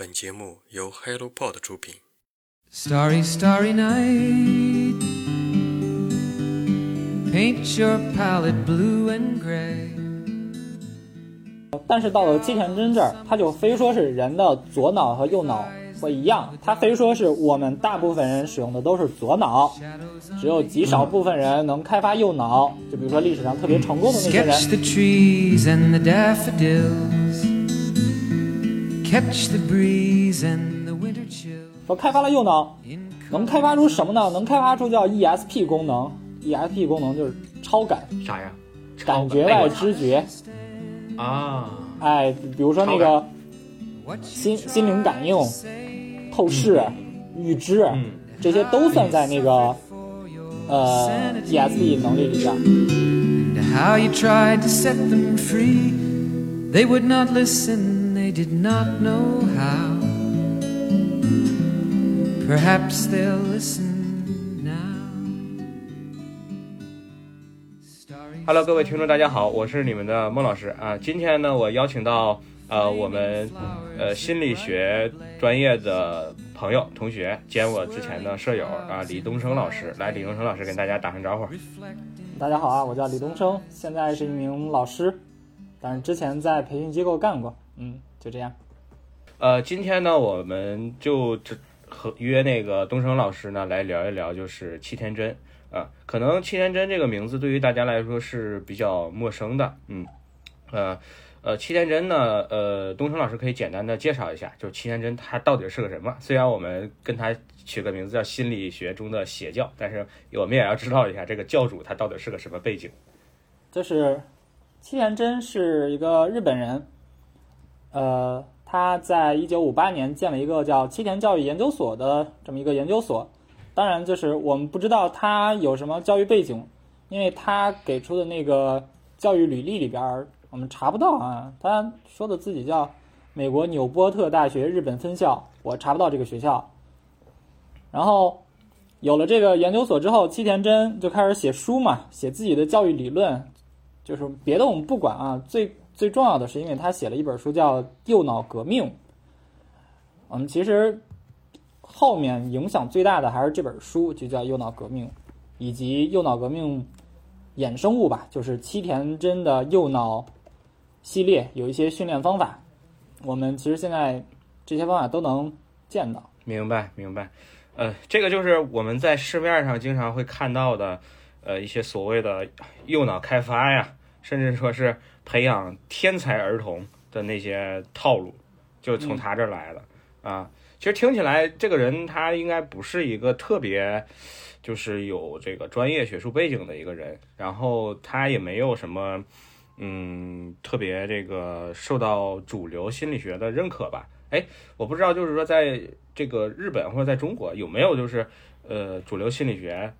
本节目由 HelloPod 出品。Starry, starry night. Paint your palette blue and gray. 但是到了七田真这儿，他就非说是人的左脑和右脑会一样，他非说是我们大部分人使用的都是左脑，只有极少部分人能开发右脑。就比如说历史上特别成功的那些人说开发了右脑能开发出什么呢？能开发出叫 ESP 功能，ESP 功能就是超感，啥呀？感觉外知觉。啊，哎，比如说那个心心灵感应、透视、预知，嗯这些都算在那个呃 ESP 能力里边。DID NOT KNOW HOW PERHAPS LISTEN NOW。HELLO，各位听众大家好，我是你们的孟老师啊。今天呢，我邀请到呃我们呃心理学专业的朋友、同学兼我之前的舍友啊李东升老师。来，李东升老师跟大家打声招呼。大家好啊，我叫李东升，现在是一名老师，但是之前在培训机构干过。嗯。就这样。呃，今天呢，我们就这和约那个东升老师呢来聊一聊，就是七天真啊。可能七天真这个名字对于大家来说是比较陌生的，嗯，呃呃，七田真呢，呃，东升老师可以简单的介绍一下，就是七田真他到底是个什么？虽然我们跟他取个名字叫心理学中的邪教，但是我们也要知道一下这个教主他到底是个什么背景。就是七田真是一个日本人，呃，他在一九五八年建了一个叫七田教育研究所的这么一个研究所。当然，就是我们不知道他有什么教育背景，因为他给出的那个教育履历里边儿我们查不到啊。他说的自己叫美国纽波特大学日本分校，我查不到这个学校。然后有了这个研究所之后，七田真就开始写书嘛，写自己的教育理论。就是别的我们不管啊，最最重要的是因为他写了一本书叫《右脑革命》。我们其实后面影响最大的还是这本书，就叫《右脑革命》，以及《右脑革命》衍生物吧，就是七田真的右脑系列有一些训练方法。我们其实现在这些方法都能见到。明白，明白。呃，这个就是我们在市面上经常会看到的，呃，一些所谓的右脑开发呀，甚至说是培养天才儿童的那些套路，就从他这儿来的、啊。其实听起来，这个人他应该不是一个特别，就是有这个专业学术背景的一个人，然后他也没有什么，嗯，特别这个受到主流心理学的认可吧。哎，我不知道，就是说，在这个日本或者在中国有没有就是呃主流心理学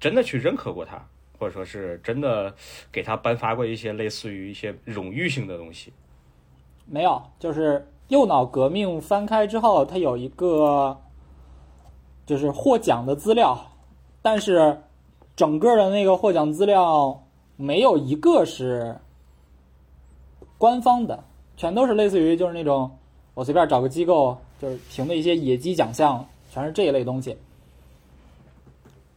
真的去认可过他，或者说是真的给他颁发过一些类似于一些荣誉性的东西。没有，就是右脑革命翻开之后，它有一个就是获奖的资料，但是整个的那个获奖资料没有一个是官方的，全都是类似于就是那种我随便找个机构就是评的一些野鸡奖项，全是这一类东西。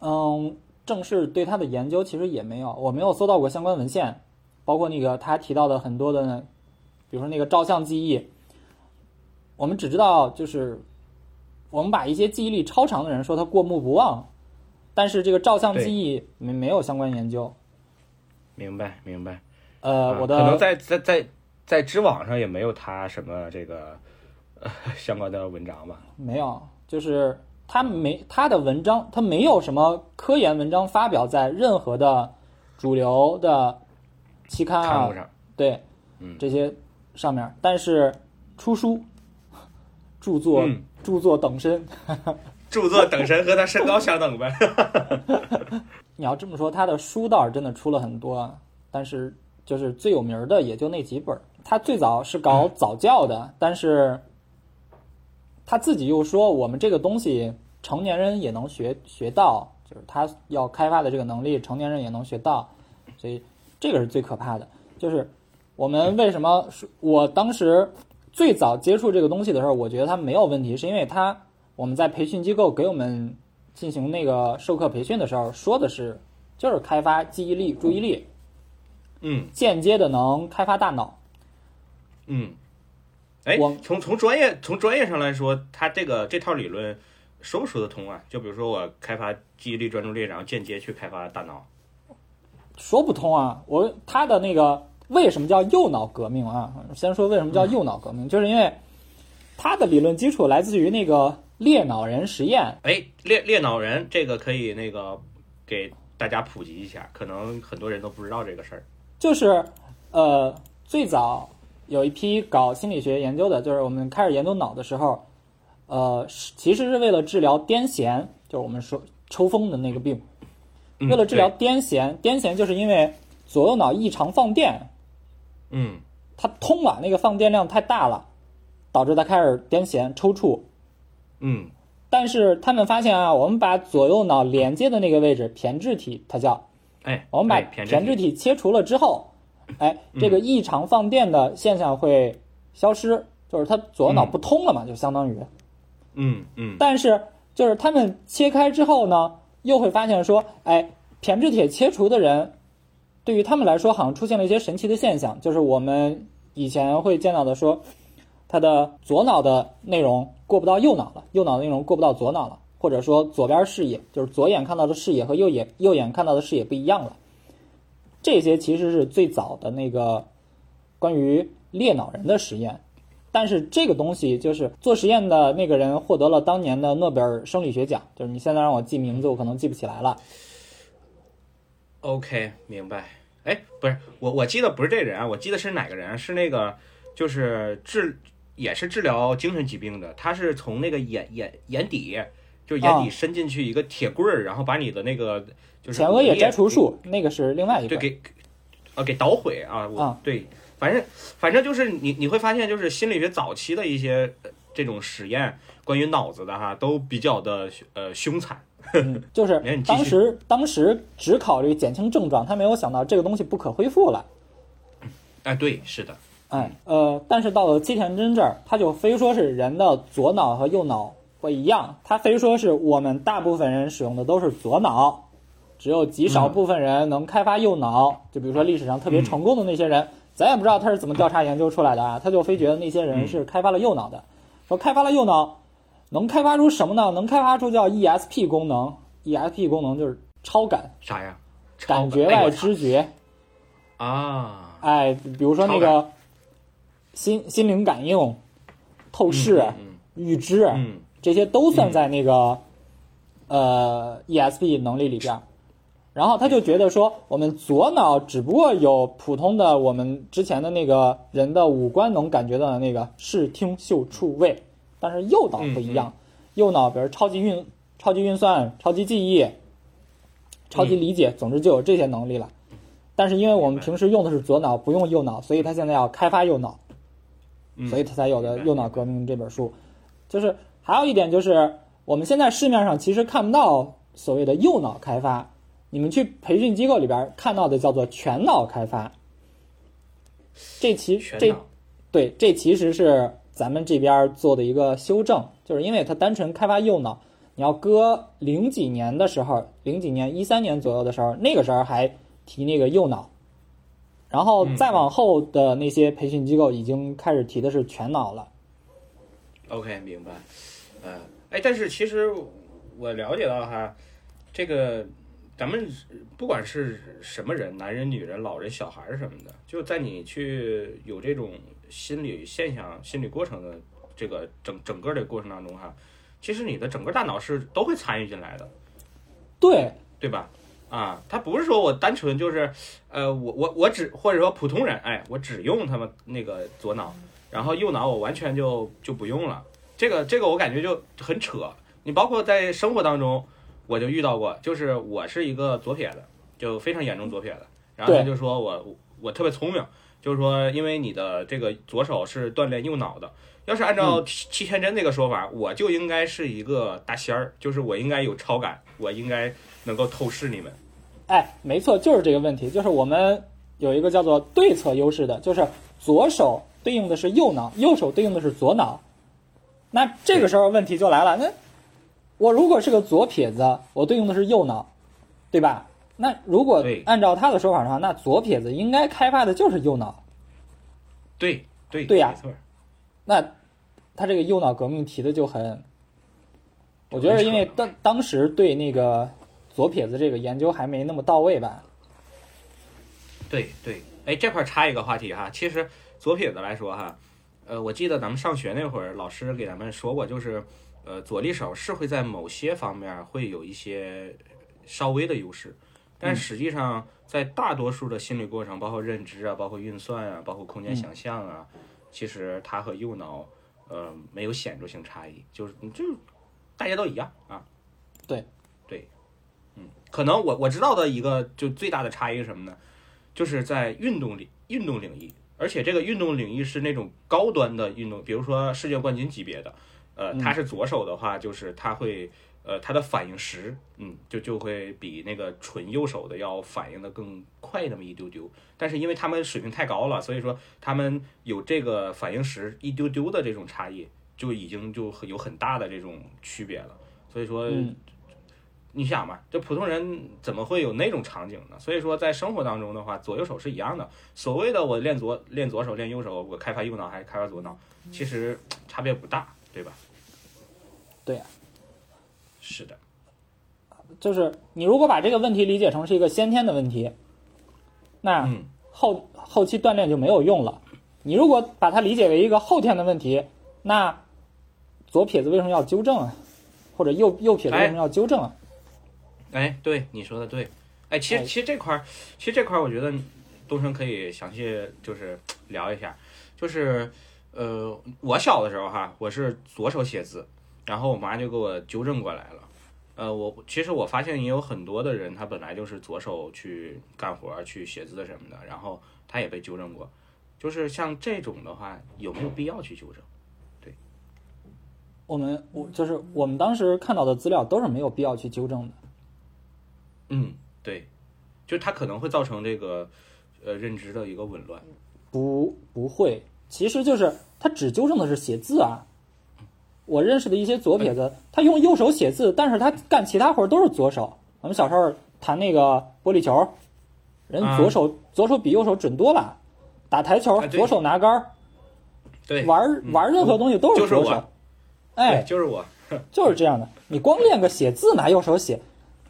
嗯，正式对他的研究其实也没有，我没有搜到过相关文献，包括那个他提到的很多的。比如说那个照相记忆，我们只知道就是我们把一些记忆力超长的人说他过目不忘，但是这个照相记忆没没有相关研究。明白，明白。呃，啊我的可能在在在在知网上也没有他什么这个呃相关的文章吧。没有，就是他没他的文章，他没有什么科研文章发表在任何的主流的期刊啊对，嗯这些上面，但是出书、著作、嗯著作等身。著作等身和他身高相等呗。你要这么说，他的书倒是真的出了很多，但是就是最有名儿的也就那几本。他最早是搞早教的，但是他自己又说我们这个东西成年人也能学学到，就是他要开发的这个能力，成年人也能学到，所以这个是最可怕的。就是我们为什么说我当时最早接触这个东西的时候，我觉得它没有问题，是因为它我们在培训机构给我们进行那个授课培训的时候说的是，就是开发记忆力、注意力，嗯间接的能开发大脑。嗯，哎我，从从专业从专业上来说，他这个这套理论说不说得通啊？就比如说我开发记忆力、专注力，然后间接去开发大脑。说不通啊！我他的那个为什么叫右脑革命啊？先说为什么叫右脑革命，就是因为他的理论基础来自于那个猎脑人实验。哎，猎猎脑人这个可以那个给大家普及一下，可能很多人都不知道这个事儿。就是呃，最早有一批搞心理学研究的，就是我们开始研究脑的时候，呃，是其实是为了治疗癫痫，就是我们说抽风的那个病。嗯为了治疗癫痫，癫痫就是因为左右脑异常放电，嗯它通了，那个放电量太大了，导致它开始癫痫抽搐。嗯但是他们发现啊，我们把左右脑连接的那个位置胼胝体，它叫哎，我们把哎胼胝体切除了之后，哎，这个异常放电的现象会消失，就是它左右脑不通了嘛，就相当于。嗯嗯但是就是他们切开之后呢，又会发现说，哎，胼胝体切除的人，对于他们来说好像出现了一些神奇的现象，就是我们以前会见到的说，他的左脑的内容过不到右脑了，右脑的内容过不到左脑了，或者说左边视野就是左眼看到的视野和右眼右眼看到的视野不一样了。这些其实是最早的那个关于猎脑人的实验，但是这个东西就是做实验的那个人获得了当年的诺贝尔生理学奖，就是你现在让我记名字，我可能记不起来了。，OK，明白。哎，不是我，我记得不是这人啊，我记得是哪个人啊？是那个就是治也是治疗精神疾病的，他是从那个眼眼眼底，就是眼底啊伸进去一个铁棍儿，然后把你的那个就是前额叶摘除术那个是另外一个，对给啊给捣毁啊，我、啊对，反正反正就是你你会发现，就是心理学早期的一些呃这种实验，关于脑子的哈，都比较的呃凶残。嗯，就是 当时当时只考虑减轻症状，他没有想到这个东西不可恢复了。哎，对，是的，哎，呃，但是到了七田真这儿，他就非说是人的左脑和右脑不一样，他非说是我们大部分人使用的都是左脑，只有极少部分人能开发右脑。就比如说历史上特别成功的那些人，咱也不知道他是怎么调查研究出来的啊，他就非觉得那些人是开发了右脑的，说开发了右脑能开发出什么呢？能开发出叫 ESP 功能，ESP 功能就是超感，啥呀？感觉外知觉。啊，哎，比如说那个心心灵感应、透视、嗯预知，嗯这些都算在那个、呃 ESP 能力里边儿。然后他就觉得说，我们左脑只不过有普通的我们之前的那个人的五官能感觉到的那个视听嗅触味，但是右脑不一样，右脑比如超级运、超级运算、超级记忆、超级理解，总之就有这些能力了。但是因为我们平时用的是左脑，不用右脑，所以他现在要开发右脑，嗯所以他才有的《右脑革命》这本书。就是还有一点就是，我们现在市面上其实看不到所谓的右脑开发，你们去培训机构里边看到的叫做全脑开发。这其这对这其实是咱们这边做的一个修正，就是因为它单纯开发右脑，你要搁零几年的时候，零几年一三年左右的时候，那个时候还提那个右脑，然后再往后的那些培训机构已经开始提的是全脑了。OK，明白。呃，哎，但是其实我了解到哈，这个咱们不管是什么人，男人、女人、老人、小孩儿什么的，就在你去有这种心理现象、心理过程的这个整整个的过程当中哈，其实你的整个大脑是都会参与进来的。对，对吧？啊，他不是说我单纯就是，呃，我我我只或者说普通人，哎，我只用他们那个左脑，然后右脑我完全就就不用了。这个这个我感觉就很扯。你包括在生活当中，我就遇到过，就是我是一个左撇子，就非常严重左撇子，然后他就说我我特别聪明，就是说因为你的这个左手是锻炼右脑的。要是按照七七天真这个说法，我就应该是一个大仙儿，就是我应该有超感，我应该能够透视你们。哎，没错，就是这个问题，就是我们有一个叫做对侧优势的，就是左手对应的是右脑，右手对应的是左脑。那这个时候问题就来了，那我如果是个左撇子，我对应的是右脑，对吧？那如果按照他的说法的话，那左撇子应该开发的就是右脑。对对对呀没错。那他这个右脑革命提的就很，我觉得因为当当时对那个左撇子这个研究还没那么到位吧。对对，哎，这块插一个话题哈，其实左撇子来说哈，呃，我记得咱们上学那会儿，老师给咱们说过，就是呃，左利手是会在某些方面会有一些稍微的优势，但实际上在大多数的心理过程，包括认知啊，包括运算啊，包括空间想象啊，其实它和右脑呃没有显著性差异，就是就大家都一样啊。对对，嗯，可能我我知道的一个就最大的差异是什么呢？就是在运动领运动领域，而且这个运动领域是那种高端的运动，比如说世界冠军级别的，呃，他是左手的话，就是他会，呃，他的反应时，嗯，就就会比那个纯右手的要反应的更快那么一丢丢。但是因为他们水平太高了，所以说他们有这个反应时一丢丢的这种差异，就已经就很有很大的这种区别了。所以说，嗯你想嘛，这普通人怎么会有那种场景呢？所以说，在生活当中的话，左右手是一样的。所谓的我练左练左手练右手，我开发右脑还是开发左脑，其实差别不大，对吧？对呀、是的，就是你如果把这个问题理解成是一个先天的问题，那嗯后后期锻炼就没有用了。你如果把它理解为一个后天的问题，那左撇子为什么要纠正啊？或者右右撇子为什么要纠正啊？哎，对你说的对，哎，其实哎其实这块儿，其实这块儿，我觉得东升可以详细就是聊一下，就是呃，我小的时候哈，我是左手写字，然后我妈就给我纠正过来了。呃，我其实我发现也有很多的人，他本来就是左手去干活、去写字什么的，然后他也被纠正过。就是像这种的话，有没有必要去纠正？对我们我就是我们当时看到的资料都是没有必要去纠正的。嗯，对，就是它可能会造成这个呃认知的一个紊乱。不不会，其实就是他只纠正的是写字啊。我认识的一些左撇子，他用右手写字，但是他干其他活儿都是左手。我们小时候弹那个玻璃球，人啊左手、左手比右手准多了。打台球，啊左手拿杆儿，对，玩儿玩任何东西都是左手。哎，，就是我。就是这样的。你光练个写字拿右手写，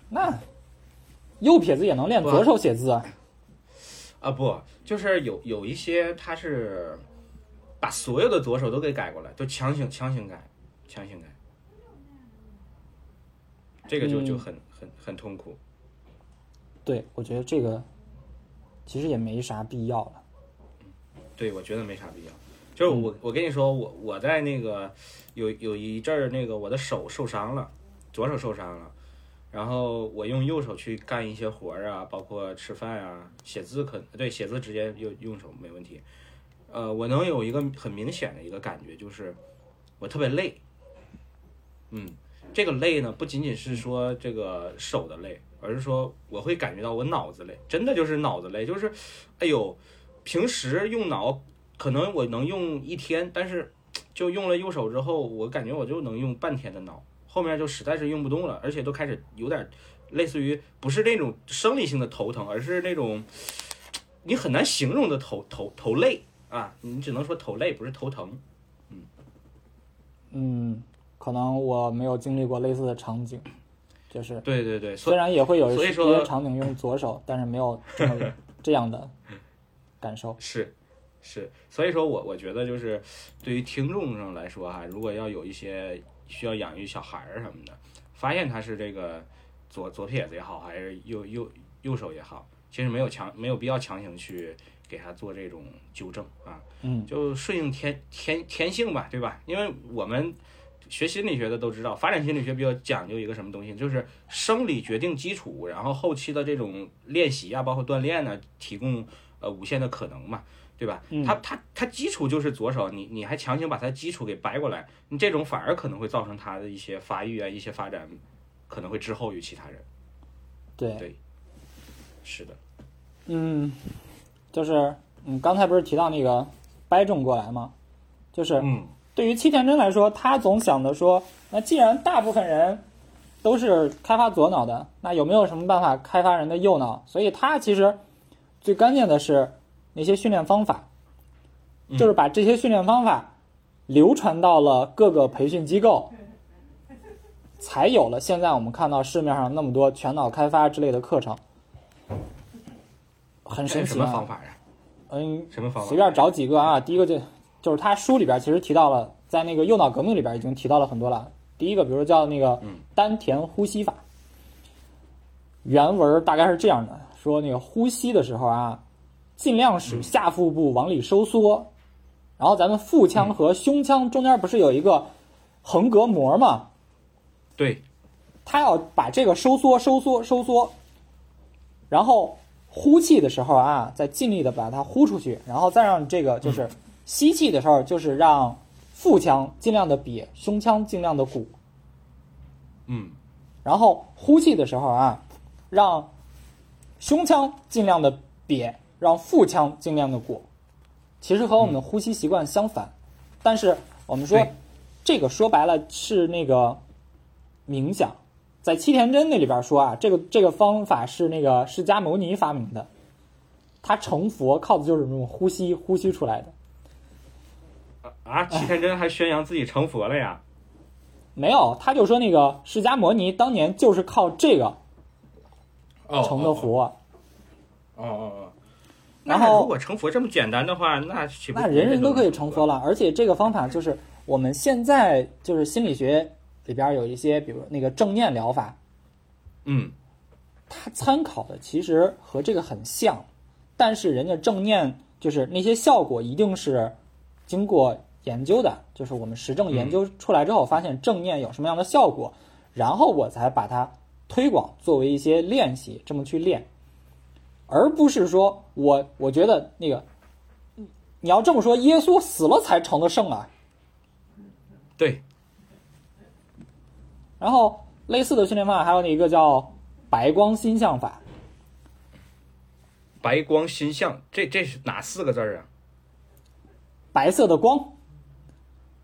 那右撇子也能练左手写字啊。啊，不，就是有有一些他是把所有的左手都给改过来，就强行强行改，强行改，这个就就嗯很很很痛苦。对，我觉得这个其实也没啥必要了。对，我觉得没啥必要。就是我我跟你说，我我在那个有有一阵儿那个我的手受伤了，左手受伤了。然后我用右手去干一些活儿啊，包括吃饭啊、写字可对写字直接用用手没问题。呃，我能有一个很明显的一个感觉，就是我特别累。嗯，这个累呢，不仅仅是说这个手的累，而是说我会感觉到我脑子累，真的就是脑子累，就是，哎呦，平时用脑可能我能用一天，但是就用了右手之后，我感觉我就能用半天的脑。后面就实在是用不动了，而且都开始有点类似于不是那种生理性的头疼，而是那种你很难形容的头头头累啊，你只能说头累，不是头疼。嗯，可能我没有经历过类似的场景，就是对对对，虽然也会有一些场景用左手，但是没有这么这样的 感受。是是，所以说我我觉得就是对于听众上来说哈，如果要有一些需要养育小孩儿什么的，发现他是这个左左撇子也好，还是右右右手也好，其实没有强没有必要强行去给他做这种纠正啊，嗯，就顺应天天天性吧，对吧？因为我们学心理学的都知道，发展心理学比较讲究一个什么东西，就是生理决定基础，然后后期的这种练习啊，包括锻炼呢，提供呃无限的可能嘛，对吧？嗯它它它基础就是左手，你你还强行把他基础给掰过来，你这种反而可能会造成他的一些发育啊，一些发展可能会滞后于其他人。对，对是的，嗯，就是你，刚才不是提到那个掰正过来吗。就是嗯对于七田真来说，他总想着说，那既然大部分人都是开发左脑的，那有没有什么办法开发人的右脑？所以他其实最关键的是那些训练方法，嗯就是把这些训练方法流传到了各个培训机构，才有了现在我们看到市面上那么多全脑开发之类的课程，很神奇啊！么方法呀？嗯，什么方法？随便找几个啊。第一个就就是他书里边其实提到了，在那个右脑革命里边已经提到了很多了。第一个，比如说叫那个嗯。丹田呼吸法，原文大概是这样的：说那个呼吸的时候啊，尽量使下腹部往里收缩，然后咱们腹腔和胸腔中间不是有一个横膈膜吗？对，他要把这个收缩、收缩、收缩，然后呼气的时候啊，再尽力的把它呼出去，然后再让这个就是吸气的时候，就是让腹腔尽量的瘪，胸腔尽量的鼓，嗯然后呼气的时候啊，让胸腔尽量的瘪，让腹腔尽量的鼓。其实和我们的呼吸习惯相反，但是我们说这个说白了是那个冥想，在七田真那里边说啊，这个这个方法是那个释迦牟尼发明的，他成佛靠的就是那种呼吸呼吸出来的。啊，齐天真还宣扬自己成佛了呀？没有，他就说那个释迦摩尼当年就是靠这个哦，成的佛。哦哦哦。然后那如果成佛这么简单的话，那岂不那人人都可以成佛了？了，而且这个方法就是我们现在就是心理学里边有一些，比如那个正念疗法，嗯它参考的其实和这个很像，但是人家正念就是那些效果一定是经过研究的，就是我们实证研究出来之后，发现正念有什么样的效果，然后我才把它推广作为一些练习，这么去练，而不是说我我觉得那个嗯你要这么说，耶稣死了才成的圣啊。对，然后类似的训练方法还有一个叫白光心象法，白光心象，这这是哪四个字儿啊？白色的光，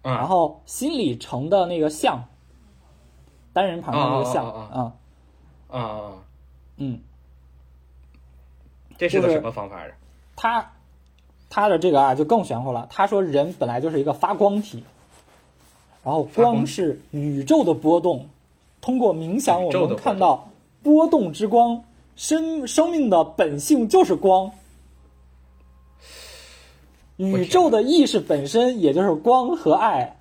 啊，然后心里程的那个像，单人旁的那个像，啊啊啊，嗯，这是个什么方法呀？他他的这个啊就更玄乎了。他说人本来就是一个发光体，然后光是宇宙的波动，通过冥想我们看到波动之光，生生命的本性就是光。宇宙的意识本身也就是光和爱。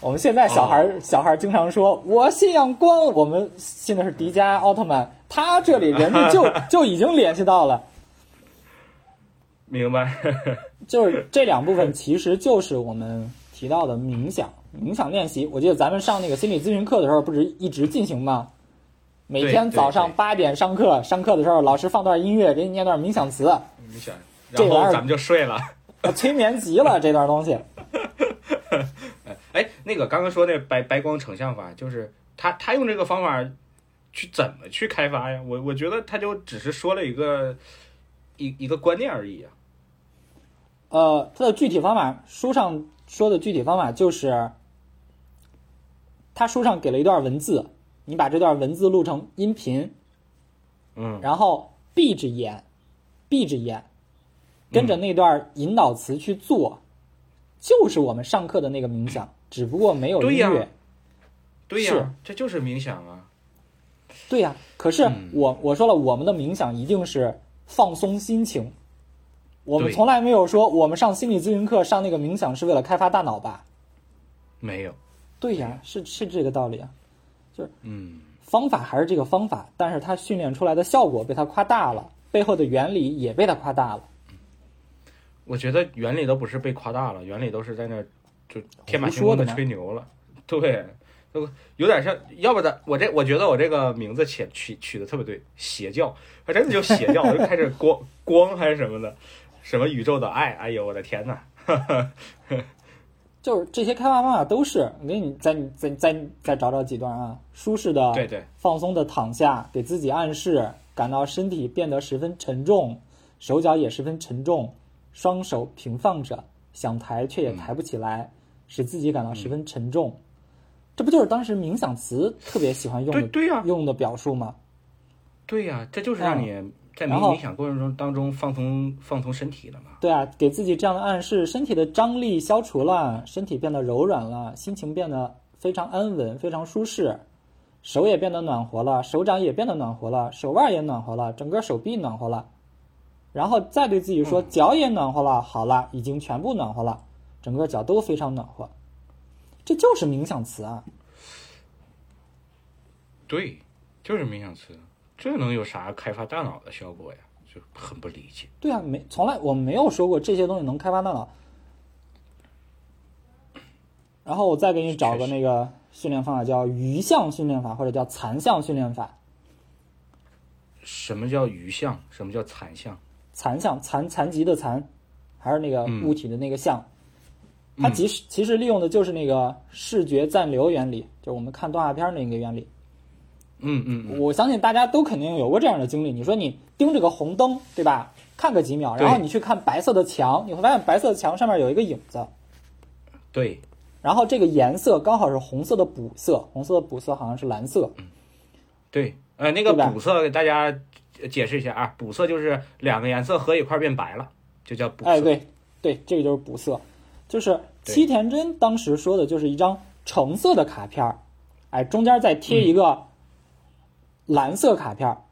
我们现在小孩儿、哦小孩儿经常说：“我信仰光。”我们信的是迪迦奥特曼，他这里人家就 就已经联系到了。明白？就是这两部分其实就是我们提到的冥想、冥想练习。我记得咱们上那个心理咨询课的时候，不是一直进行吗？每天早上八点上课，上课的时候老师放段音乐，给你念段冥想词，冥想，然后咱们就睡了。催眠极了这段东西。哎，那个刚刚说那白白光成像法，就是他他用这个方法去怎么去开发呀？我我觉得他就只是说了一个一一个观念而已啊。呃，它的具体方法，书上说的具体方法就是，他书上给了一段文字，你把这段文字录成音频，嗯然后闭着眼，闭着眼，跟着那段引导词去做，就是我们上课的那个冥想，只不过没有音对呀乐。对呀、是这就是冥想啊。对呀、可是嗯我我说了，我们的冥想一定是放松心情。我们从来没有说我们上心理咨询课上那个冥想是为了开发大脑吧？没有，对呀，是是这个道理啊。就是嗯，方法还是这个方法，但是它训练出来的效果被它夸大了，背后的原理也被它夸大了。我觉得原理都不是被夸大了，原理都是在那儿就天马行空的吹牛了。对，都有点像，要不咱我这我觉得我这个名字起取取的特别对，邪教，还真的就邪教，就开始光光还是什么的，什么宇宙的爱，哎呦我的天呐！就是这些开发方法都是，我给你再再再再找找几段啊，舒适的、对对，放松的躺下，给自己暗示，感到身体变得十分沉重，手脚也十分沉重，双手平放着，想抬却也抬不起来，使自己感到十分沉重。这不就是当时冥想词特别喜欢用的对对呀用的表述吗？对呀、这就是让你在冥想过程中当中放松放松身体的嘛。对啊，给自己这样的暗示，身体的张力消除了，身体变得柔软了，心情变得非常安稳，非常舒适，手也变得暖和了，手掌也变得暖和了，手腕也暖和了，整个手臂暖和了，然后再对自己说，脚也暖和了，好了，已经全部暖和了，整个脚都非常暖和，这就是冥想词啊。对，就是冥想词，这能有啥开发大脑的效果呀？就很不理解。对啊，没从来我没有说过这些东西能开发大脑。然后我再给你找个那个训练方法，叫鱼象训练法，或者叫残象训练法。什么叫余象？什么叫残象？残像，残残疾的残，还是那个嗯物体的那个像。它其实其实利用的就是那个视觉暂留原理，就是我们看动画片儿那个原理。嗯嗯嗯，我相信大家都肯定有过这样的经历。你说你盯着个红灯，对吧？看个几秒，然后你去看白色的墙，你会发现白色的墙上面有一个影子，对，然后这个颜色刚好是红色的补色，红色的补色好像是蓝色。对，呃，那个补色给大家解释一下啊，补色就是两个颜色合一块变白了，就叫补色。哎，对对，这个就是补色，就是七田真当时说的就是一张橙色的卡片儿，哎，中间再贴一个蓝色卡片儿。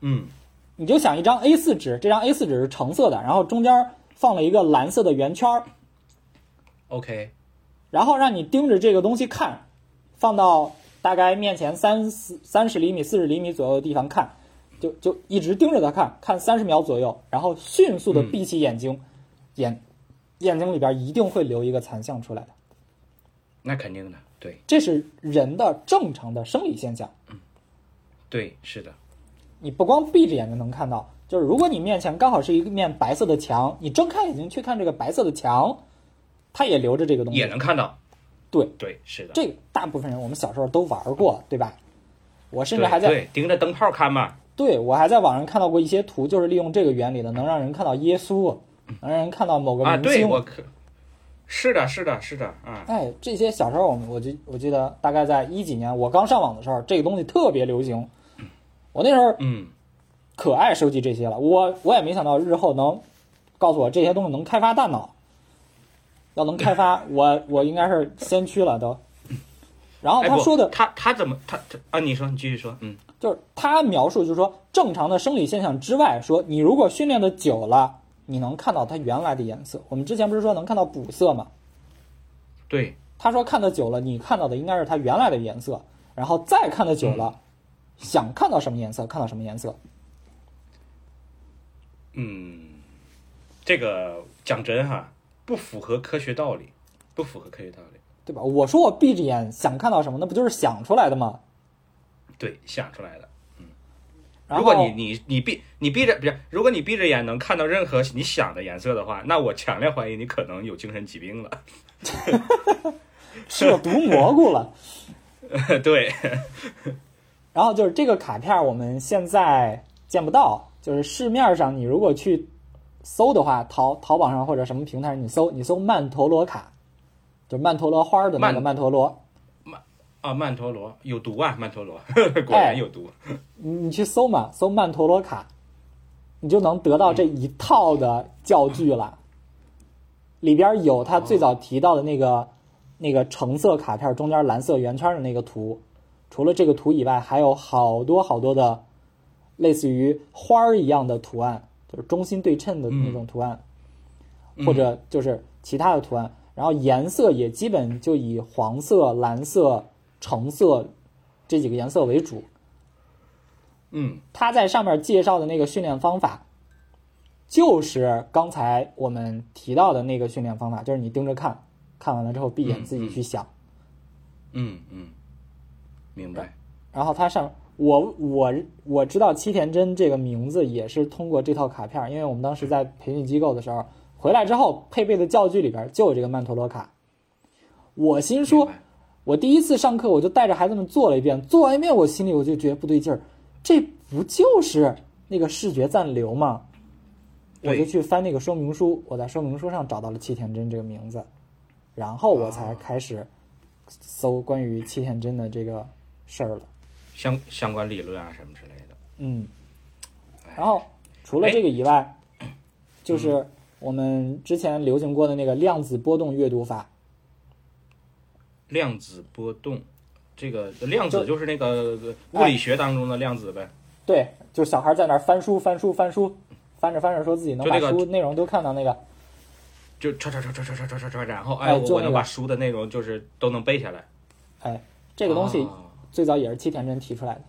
嗯，你就想一张 A 四纸，这张 A 四纸是橙色的，然后中间放了一个蓝色的圆圈儿，OK，然后让你盯着这个东西看，放到大概面前三四三十厘米、四十厘米左右的地方看，就就一直盯着他看，看三十秒左右，然后迅速的闭起眼睛，眼眼睛里边一定会留一个残像出来的，那肯定的，对这是人的正常的生理现象。嗯对，是的，你不光闭着眼睛能看到，就是如果你面前刚好是一面白色的墙，你睁开眼睛去看这个白色的墙，它也留着这个东西。也能看到。对对，是的。这个大部分人我们小时候都玩过，对吧？我甚至还在对盯着灯泡看嘛。对我还在网上看到过一些图，就是利用这个原理的，能让人看到耶稣，能让人看到某个啊，明星。对我可是的，是的，是的啊。哎，这些小时候我们我记我记得大概在一几年我刚上网的时候，这个东西特别流行。我那时候嗯，可爱收集这些了，我我也没想到日后能告诉我这些东西能开发大脑，要能开发，我我应该是先驱了都。然后他说的他他怎么他他啊？你说，你继续说。嗯就是他描述，就是说正常的生理现象之外，说你如果训练的久了，你能看到它原来的颜色。我们之前不是说能看到补色吗？对，他说看的久了，你看到的应该是它原来的颜色，然后再看的久了，想看到什么颜色看到什么颜色。嗯，这个讲真哈，不符合科学道理，不符合科学道理。对吧？我说我闭着眼想看到什么，那不就是想出来的吗？对，想出来的。嗯如果你你你闭你闭着不是，如果你闭着眼能看到任何你想的颜色的话，那我强烈怀疑你可能有精神疾病了。吃了毒蘑菇了。对，然后就是这个卡片，我们现在见不到，就是市面上你如果去搜的话，淘淘宝上或者什么平台上你搜，你搜曼陀罗卡，就是曼陀罗花的那个曼曼陀罗，曼啊，曼陀罗有毒啊，曼陀罗 果哎然有毒。你你去搜嘛，搜曼陀罗卡，你就能得到这一套的教具了。里边有他最早提到的那个、那个橙色卡片中间蓝色圆圈的那个图，除了这个图以外，还有好多好多的类似于花儿一样的图案，就是中心对称的那种图案，或者就是其他的图案。然后颜色也基本就以黄色、蓝色、橙色这几个颜色为主。嗯，他在上面介绍的那个训练方法，就是刚才我们提到的那个训练方法，就是你盯着看，看完了之后闭眼嗯自己去想。嗯嗯，明白。然后它上，我我我知道七田真这个名字也是通过这套卡片，因为我们当时在培训机构的时候，回来之后配备的教具里边就有这个曼陀罗卡。我心说，我第一次上课我就带着孩子们做了一遍，做完一遍我心里我就觉得不对劲儿，这不就是那个视觉暂留吗？我就去翻那个说明书，我在说明书上找到了七田真这个名字，然后我才开始搜关于七田真的这个事儿了。相相关理论啊什么之类的。嗯，然后除了这个以外，就是我们之前流行过的那个量子波动阅读法。量子波动，这个量子就就是那个物理学当中的量子呗。对，就是小孩在那儿翻书、翻书、翻书，翻着翻着说自己能把书内容都看到那个。就唰唰唰唰唰唰唰唰唰，然后哎哎，我能把书的内容就是都能背下来。哎，这个东西啊最早也是七田真提出来的。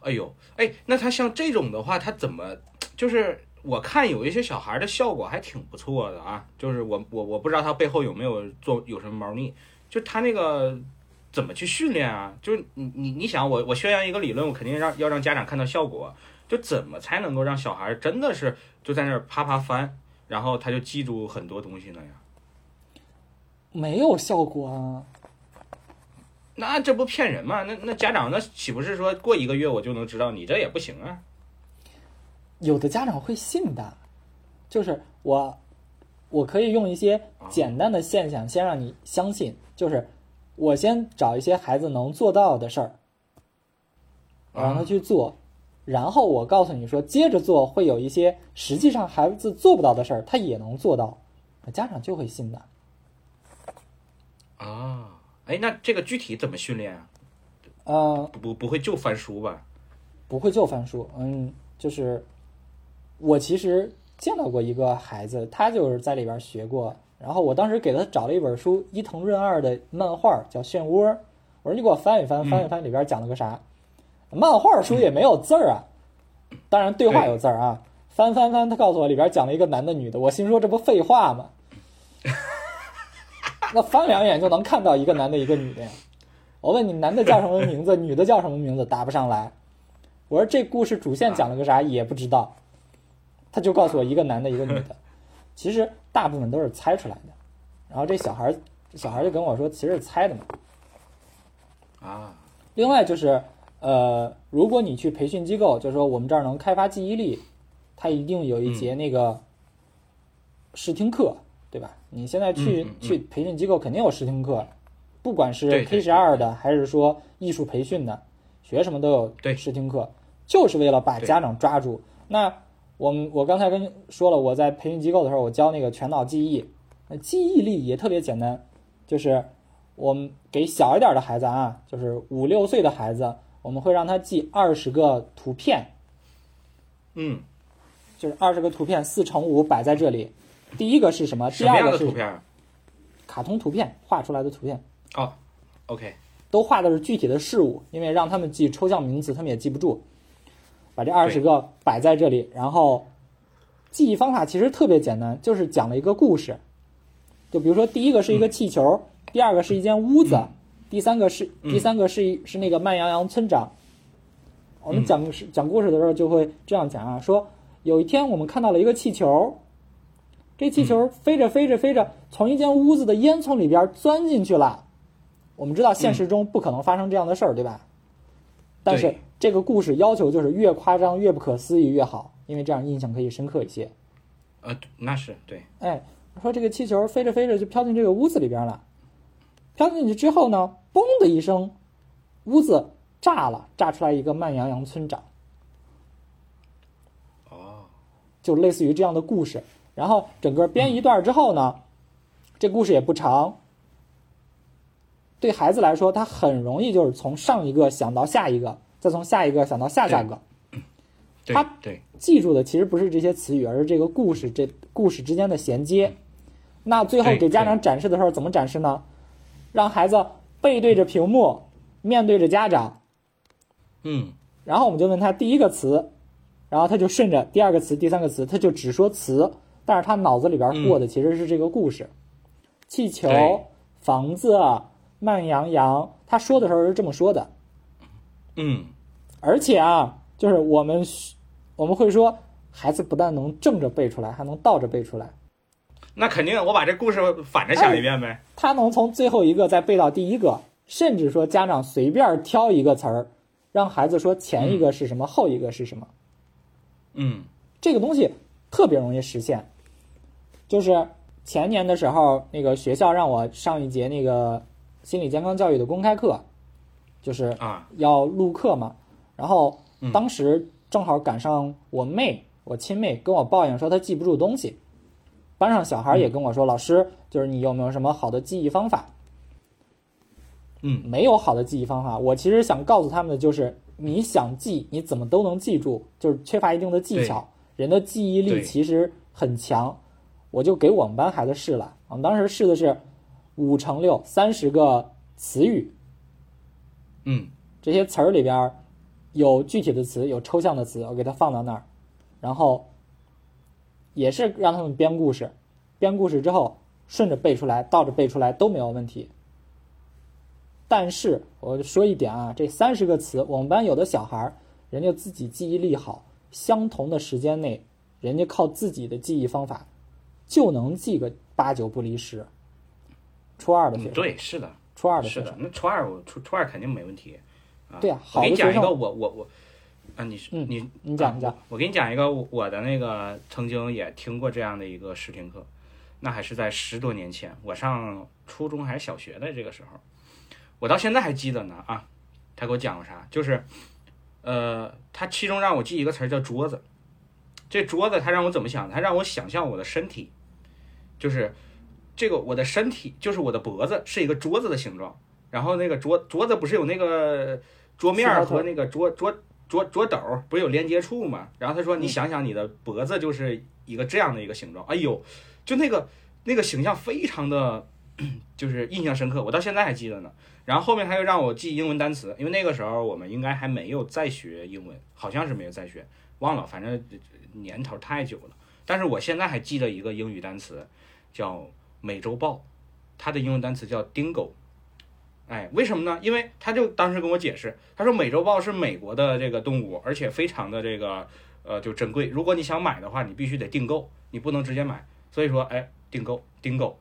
哎呦，哎，那他像这种的话，他怎么就是我看有一些小孩的效果还挺不错的啊，就是我我我不知道他背后有没有做有什么猫腻，就他那个怎么去训练啊？就是你你你想我我宣扬一个理论，我肯定让要让家长看到效果，就怎么才能够让小孩真的是就在那儿啪啪翻，然后他就记住很多东西呢呀？没有效果啊！那这不骗人吗？那那家长那岂不是说过一个月我就能知道？你这也不行啊！有的家长会信的，就是我，我可以用一些简单的现象先让你相信，就是我先找一些孩子能做到的事儿，我让他去做，然后我告诉你说，接着做会有一些实际上孩子做不到的事儿，他也能做到，那家长就会信的。啊，哎，那这个具体怎么训练啊？啊、不不不会就翻书吧？不会就翻书，嗯，就是我其实见到过一个孩子，他就是在里边学过，然后我当时给他找了一本书，伊藤润二的漫画叫《漩涡》，我说你给我翻一翻，翻一翻里边讲了个啥？漫画书也没有字儿啊，当然对话有字儿啊，翻翻翻，他告诉我里边讲了一个男的女的，我心说这不废话吗？那翻两眼就能看到一个男的，一个女的呀。我问你，男的叫什么名字，女的叫什么名字，答不上来。我说这故事主线讲了个啥，也不知道。他就告诉我一个男的，一个女的。其实大部分都是猜出来的。然后这小孩儿，小孩儿就跟我说，其实是猜的嘛。啊，另外就是，呃，如果你去培训机构，就是说我们这儿能开发记忆力，他一定有一节那个试听课，对吧？你现在去、嗯嗯嗯。去培训机构肯定有试听课，不管是 K 十二的还是说艺术培训的，学什么都有对。试听课，就是为了把家长抓住。那我们我刚才跟说了，我在培训机构的时候，我教那个全脑记忆，那记忆力也特别简单，就是我们给小一点的孩子啊，就是五六岁的孩子，我们会让他记二十个图片，嗯，就是二十个图片四乘五摆在这里。第一个是什么？第二个是图片？卡通图片画出来的图片，哦，OK，都画的是具体的事物，因为让他们记抽象名词，他们也记不住。把这二十个摆在这里，然后记忆方法其实特别简单，就是讲了一个故事。就比如说，第一个是一个气球，第二个是一间屋子，第三个是第三个是一是那个慢羊羊村长。我们讲是讲故事的时候就会这样讲啊，说有一天我们看到了一个气球，这气球飞着飞着飞着，从一间屋子的烟囱里边钻进去了。我们知道现实中不可能发生这样的事儿，对吧？但是这个故事要求就是越夸张越不可思议越好，因为这样印象可以深刻一些。呃，那是对，哎，说这个气球飞着飞着就飘进这个屋子里边了，飘进去之后呢，嘣的一声，屋子炸了，炸出来一个慢羊羊村长，哦，就类似于这样的故事。然后整个编一段之后呢，这故事也不长，对孩子来说，他很容易就是从上一个想到下一个，再从下一个想到下下个。他对，记住的其实不是这些词语，而是这个故事这故事之间的衔接。那最后给家长展示的时候怎么展示呢？让孩子背对着屏幕，面对着家长，嗯，然后我们就问他第一个词，然后他就顺着第二个词、第三个词，他就只说词，但是他脑子里边过的其实是这个故事。气球、房子、慢羊羊，他说的时候是这么说的。嗯，而且啊，就是我们我们会说，孩子不但能正着背出来，还能倒着背出来。那肯定，我把这故事反着想一遍呗。他能从最后一个再背到第一个，甚至说家长随便挑一个词儿，让孩子说前一个是什么，后一个是什么。嗯，这个东西特别容易实现。就是前年的时候，那个学校让我上一节那个心理健康教育的公开课，就是啊，要录课嘛。然后嗯当时正好赶上我妹，我亲妹跟我抱怨说她记不住东西。班上小孩也跟我说，老师，就是你有没有什么好的记忆方法？嗯没有好的记忆方法。我其实想告诉他们的就是，你想记，你怎么都能记住，就是缺乏一定的技巧。人的记忆力其实很强。我就给我们班孩子试了，我们当时试的是五乘六，三十个词语，嗯。这些词儿里边有具体的词，有抽象的词，我给它放到那儿，然后也是让他们编故事，编故事之后顺着背出来，倒着背出来都没有问题。但是我说一点啊，这三十个词，我们班有的小孩儿，人家自己记忆力好，相同的时间内，人家靠自己的记忆方法就能记个八九不离十。初二的学嗯，对，是的，初二的学生，，是的那初二我初初二肯定没问题。啊，对啊我给你讲一个，我我我，啊，你是嗯你啊你讲你讲我我给你讲一个我我的那个曾经也听过这样的一个试听课，那还是在十多年前，我上初中还是小学的这个时候，我到现在还记得呢啊。他给我讲过啥？就是，呃，他其中让我记一个词儿叫桌子。这桌子他让我怎么想？他让我想象我的身体，就是这个我的身体就是我的脖子是一个桌子的形状，然后那个桌桌子不是有那个桌面和那个桌桌桌桌斗儿不是有连接处吗？然后他说你想想你的脖子就是一个这样的一个形状，哎呦，就那个那个形象非常的 就是印象深刻，我到现在还记得呢。然后后面他又让我记英文单词，因为那个时候我们应该还没有再学英文，好像是没有再学，忘了，反正年头太久了。但是我现在还记得一个英语单词，叫美洲豹，它的英文单词叫 dingo。哎，为什么呢？因为他就当时跟我解释，他说美洲豹是美国的这个动物，而且非常的这个呃就珍贵。如果你想买的话，你必须得订购，你不能直接买。所以说，哎，订购订购，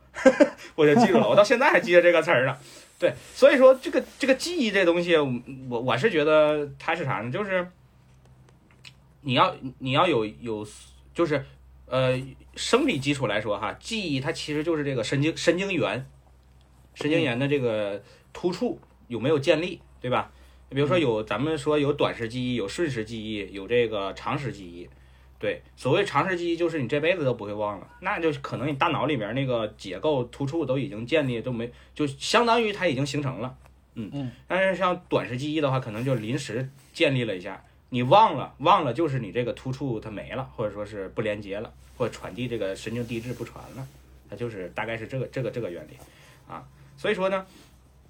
我就记住了，我到现在还记得这个词儿呢。对，所以说这个这个记忆这东西，我我是觉得它是啥呢？就是你要你要有有就是呃生理基础来说哈，记忆它其实就是这个神经神经元神经元的这个突触有没有建立，对吧？比如说有咱们说有短时记忆，有瞬时记忆，有这个长时记忆。对，所谓长时记忆就是你这辈子都不会忘了，那就可能你大脑里面那个结构突触都已经建立，都没就相当于它已经形成了。嗯嗯。但是像短时记忆的话，可能就临时建立了一下，你忘了，忘了就是你这个突触它没了，或者说是不连接了，或者传递这个神经递质不传了，它就是大概是这个这个这个原理啊。所以说呢，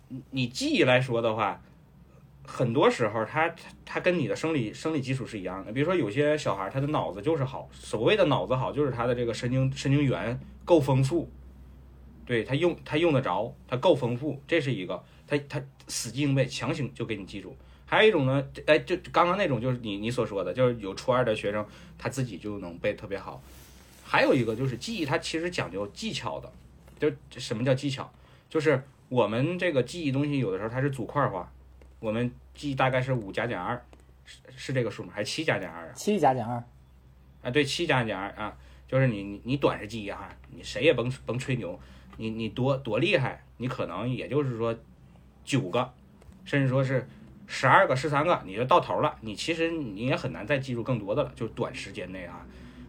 你你记忆来说的话，很多时候它它它跟你的生理生理基础是一样的。比如说有些小孩他的脑子就是好，所谓的脑子好，就是他的这个神经神经元够丰富，对他用他用得着，他够丰富，这是一个。他他死记硬背，强行就给你记住。还有一种呢，哎，就刚刚那种就是你你所说的，就是有初二的学生他自己就能背特别好。还有一个就是记忆，它其实讲究技巧的。就什么叫技巧？就是我们这个记忆东西，有的时候它是组块化。我们记大概是五加减二，是是这个数吗？还是七加减二啊？七加减二，啊，对，七加减二啊，就是你你你短时记忆哈，你谁也甭甭吹牛，你你多多厉害，你可能也就是说九个，甚至说是十二个、十三个，你就到头了，你其实你也很难再记住更多的了，就短时间内啊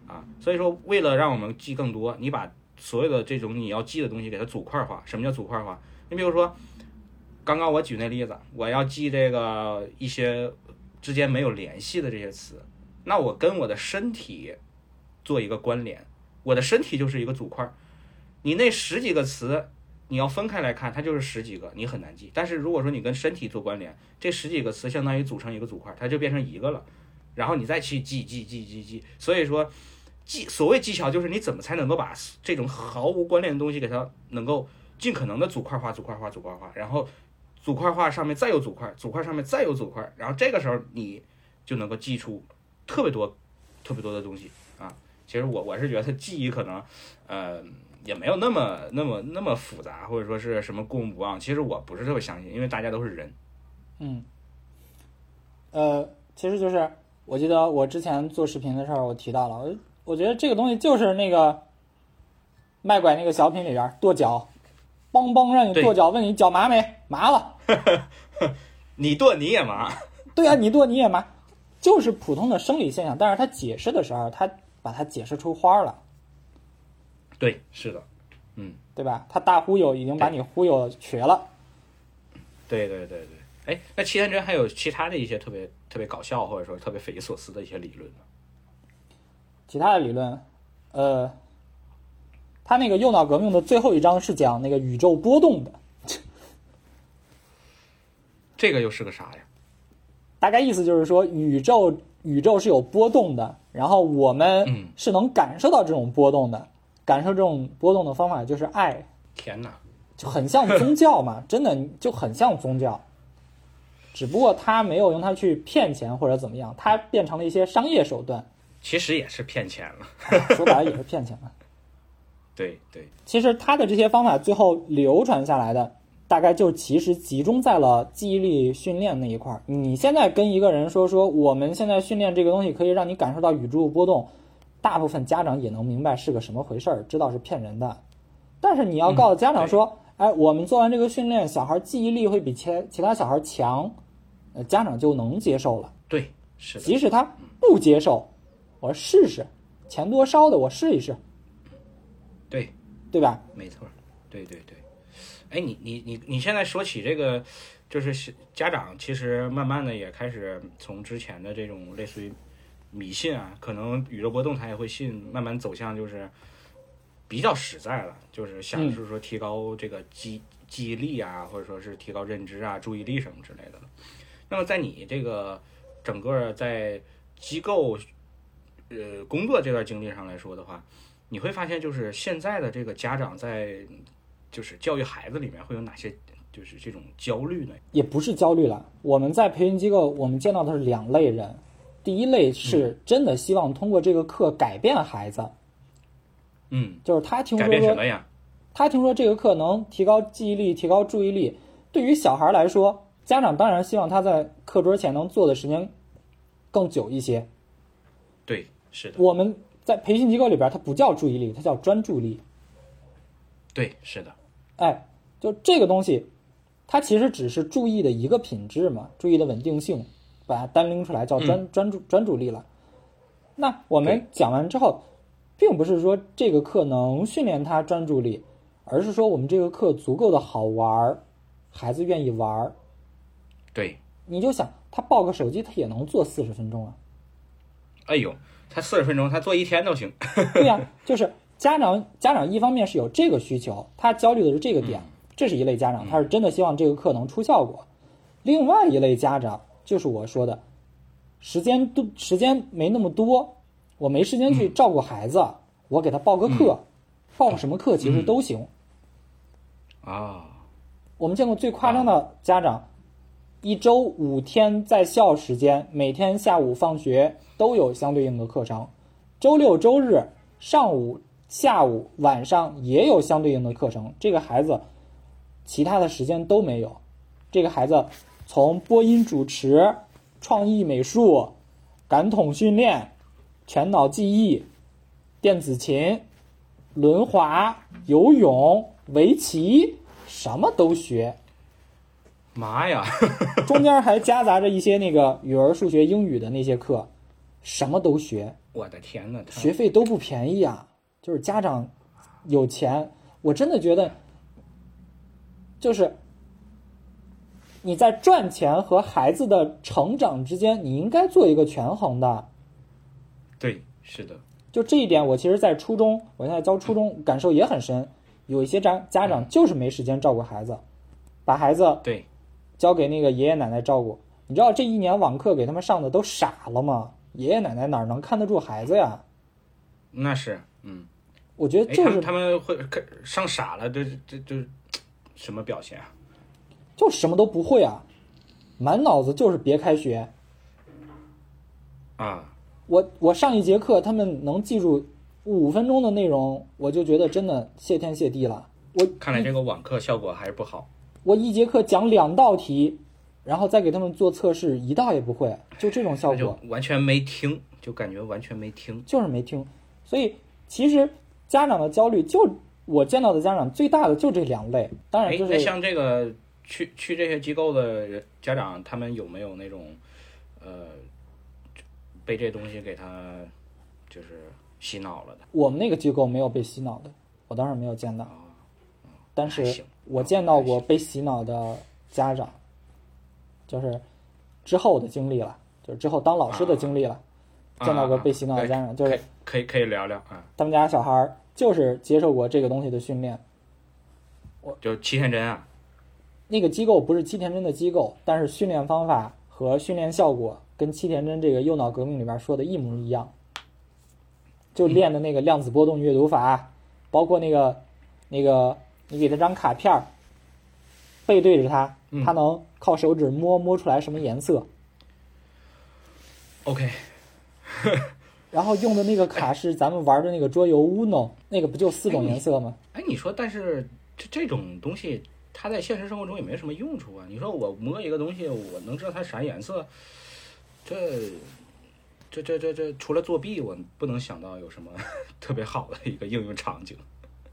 啊，所以说为了让我们记更多，你把所有的这种你要记的东西给它组块化。什么叫组块化？你比如说刚刚我举那例子，我要记这个一些之间没有联系的这些词，那我跟我的身体做一个关联，我的身体就是一个组块。你那十几个词，你要分开来看，它就是十几个，你很难记。但是如果说你跟身体做关联，这十几个词相当于组成一个组块，它就变成一个了。然后你再去记记记记记，所以说技所谓技巧就是你怎么才能够把这种毫无关联的东西给它能够尽可能的组块化、组块化、组块化，然后组块化上面再有组块，组块上面再有组块，然后这个时候你就能够记出特别多、特别多的东西啊。其实我我是觉得记忆可能，呃，也没有那么那么那么复杂，或者说是什么过目不忘。其实我不是特别相信，因为大家都是人。嗯，呃，其实就是我记得我之前做视频的时候，我提到了，我我觉得这个东西就是那个卖拐那个小品里边跺脚，梆梆让你跺脚，问你脚麻没？麻了。你跺你也麻。对啊，你跺你也麻，就是普通的生理现象。但是他解释的时候，他把它解释出花儿了，对，是的，嗯对吧？他大忽悠已经把你忽悠瘸了。对对对对。哎，那齐田真还有其他的一些特别特别搞笑或者说特别匪夷所思的一些理论呢？其他的理论，呃，他那个右脑革命的最后一章是讲那个宇宙波动的，这个又是个啥呀？大概意思就是说宇宙宇宙是有波动的，然后我们嗯是能感受到这种波动的，感受这种波动的方法就是爱，天哪！就很像宗教嘛，真的就很像宗教，只不过他没有用它去骗钱或者怎么样，它变成了一些商业手段，其实也是骗钱了。说白了也是骗钱了。对对，其实他的这些方法最后流传下来的，大概就其实集中在了记忆力训练那一块儿。你现在跟一个人说说，我们现在训练这个东西可以让你感受到宇宙波动，大部分家长也能明白是个什么回事儿，知道是骗人的。但是你要告诉家长说，哎，我们做完这个训练，小孩记忆力会比其其他小孩强，呃，家长就能接受了。对，是的，即使他不接受，我试试，钱多烧的，我试一试，对，对吧？没错，对对对。哎，你你你你现在说起这个，就是是家长其实慢慢的也开始从之前的这种类似于迷信啊，可能宇宙波动他也会信，慢慢走向就是比较实在了，就是想就是说提高这个记记忆力啊，或者说是提高认知啊、注意力什么之类的。那么在你这个整个在机构呃工作这段经历上来说的话，你会发现就是现在的这个家长在就是教育孩子里面会有哪些就是这种焦虑呢？也不是焦虑了。我们在培训机构，我们见到的是两类人。第一类是真的希望通过这个课改变孩子，嗯，就是他听改说说变什么呀？他听说这个课能提高记忆力、提高注意力。对于小孩来说，家长当然希望他在课桌前能坐的时间更久一些。对，是的，我们在培训机构里边，它不叫注意力，它叫专注力。对，是的，哎，就这个东西，它其实只是注意的一个品质嘛，注意的稳定性，把它单拎出来叫专、专注专注力了。那我们讲完之后，并不是说这个课能训练他专注力，而是说我们这个课足够的好玩儿，孩子愿意玩儿。对，你就想，他抱个手机，他也能做四十分钟啊。哎呦，他四十分钟，他做一天都行。对呀、就是家长家长一方面是有这个需求，他焦虑的是这个点，这是一类家长，他是真的希望这个课能出效果。另外一类家长就是我说的，时间多时间没那么多，我没时间去照顾孩子，我给他报个课，报什么课其实都行。啊，我们见过最夸张的家长，一周五天在校时间，每天下午放学都有相对应的课程，周六周日上午、下午、晚上也有相对应的课程。这个孩子其他的时间都没有。这个孩子从播音主持、创意美术、感统训练、全脑记忆、电子琴、轮滑、游泳、围棋，什么都学。妈呀，中间还夹杂着一些那个语文、数学、英语的那些课，什么都学，我的天呐，学费都不便宜啊！就是家长有钱，我真的觉得，就是你在赚钱和孩子的成长之间，你应该做一个权衡的。对，是的，就这一点，我其实，在初中，我现在教初中，感受也很深。有一些家家长就是没时间照顾孩子，把孩子对，交给那个爷爷奶奶照顾。你知道这一年网课给他们上的都傻了吗？爷爷奶奶哪能看得住孩子呀？那是，嗯，我觉得哎，就是他们他们会看上傻了，这这这什么表现啊？就什么都不会啊，满脑子就是别开学。啊，我我上一节课，他们能记住五分钟的内容，我就觉得真的谢天谢地了。我看来这个网课效果还是不好。我一节课讲两道题，然后再给他们做测试，一道也不会，就这种效果，完全没听，就感觉完全没听。就是没听。所以其实家长的焦虑，就我见到的家长最大的就这两类，当然哎，就是那像这个去去这些机构的人家长，他们有没有那种呃被这东西给他就是洗脑了的？我们那个机构没有被洗脑的，我当时没有见到，但是我见到过被洗脑的家长，就是之后的经历了，就是之后当老师的经历了，见到过被洗脑的家长，就是可以可以聊聊啊，他们家小孩儿就是接受过这个东西的训练。我就七天真啊，那个机构不是七田真的机构，但是训练方法和训练效果跟七田真这个右脑革命里边说的一模一样，就练的那个量子波动阅读法，包括那个那个你给他张卡片儿，背对着他，嗯他能靠手指摸摸出来什么颜色，OK，然后用的那个卡是咱们玩的那个桌游 Uno，那个不就四种颜色吗？哎，你说，但是这这种东西，它在现实生活中也没什么用处啊。你说我摸一个东西，我能知道它啥颜色，这这这这这，除了作弊，我不能想到有什么 特别好的一个应用场景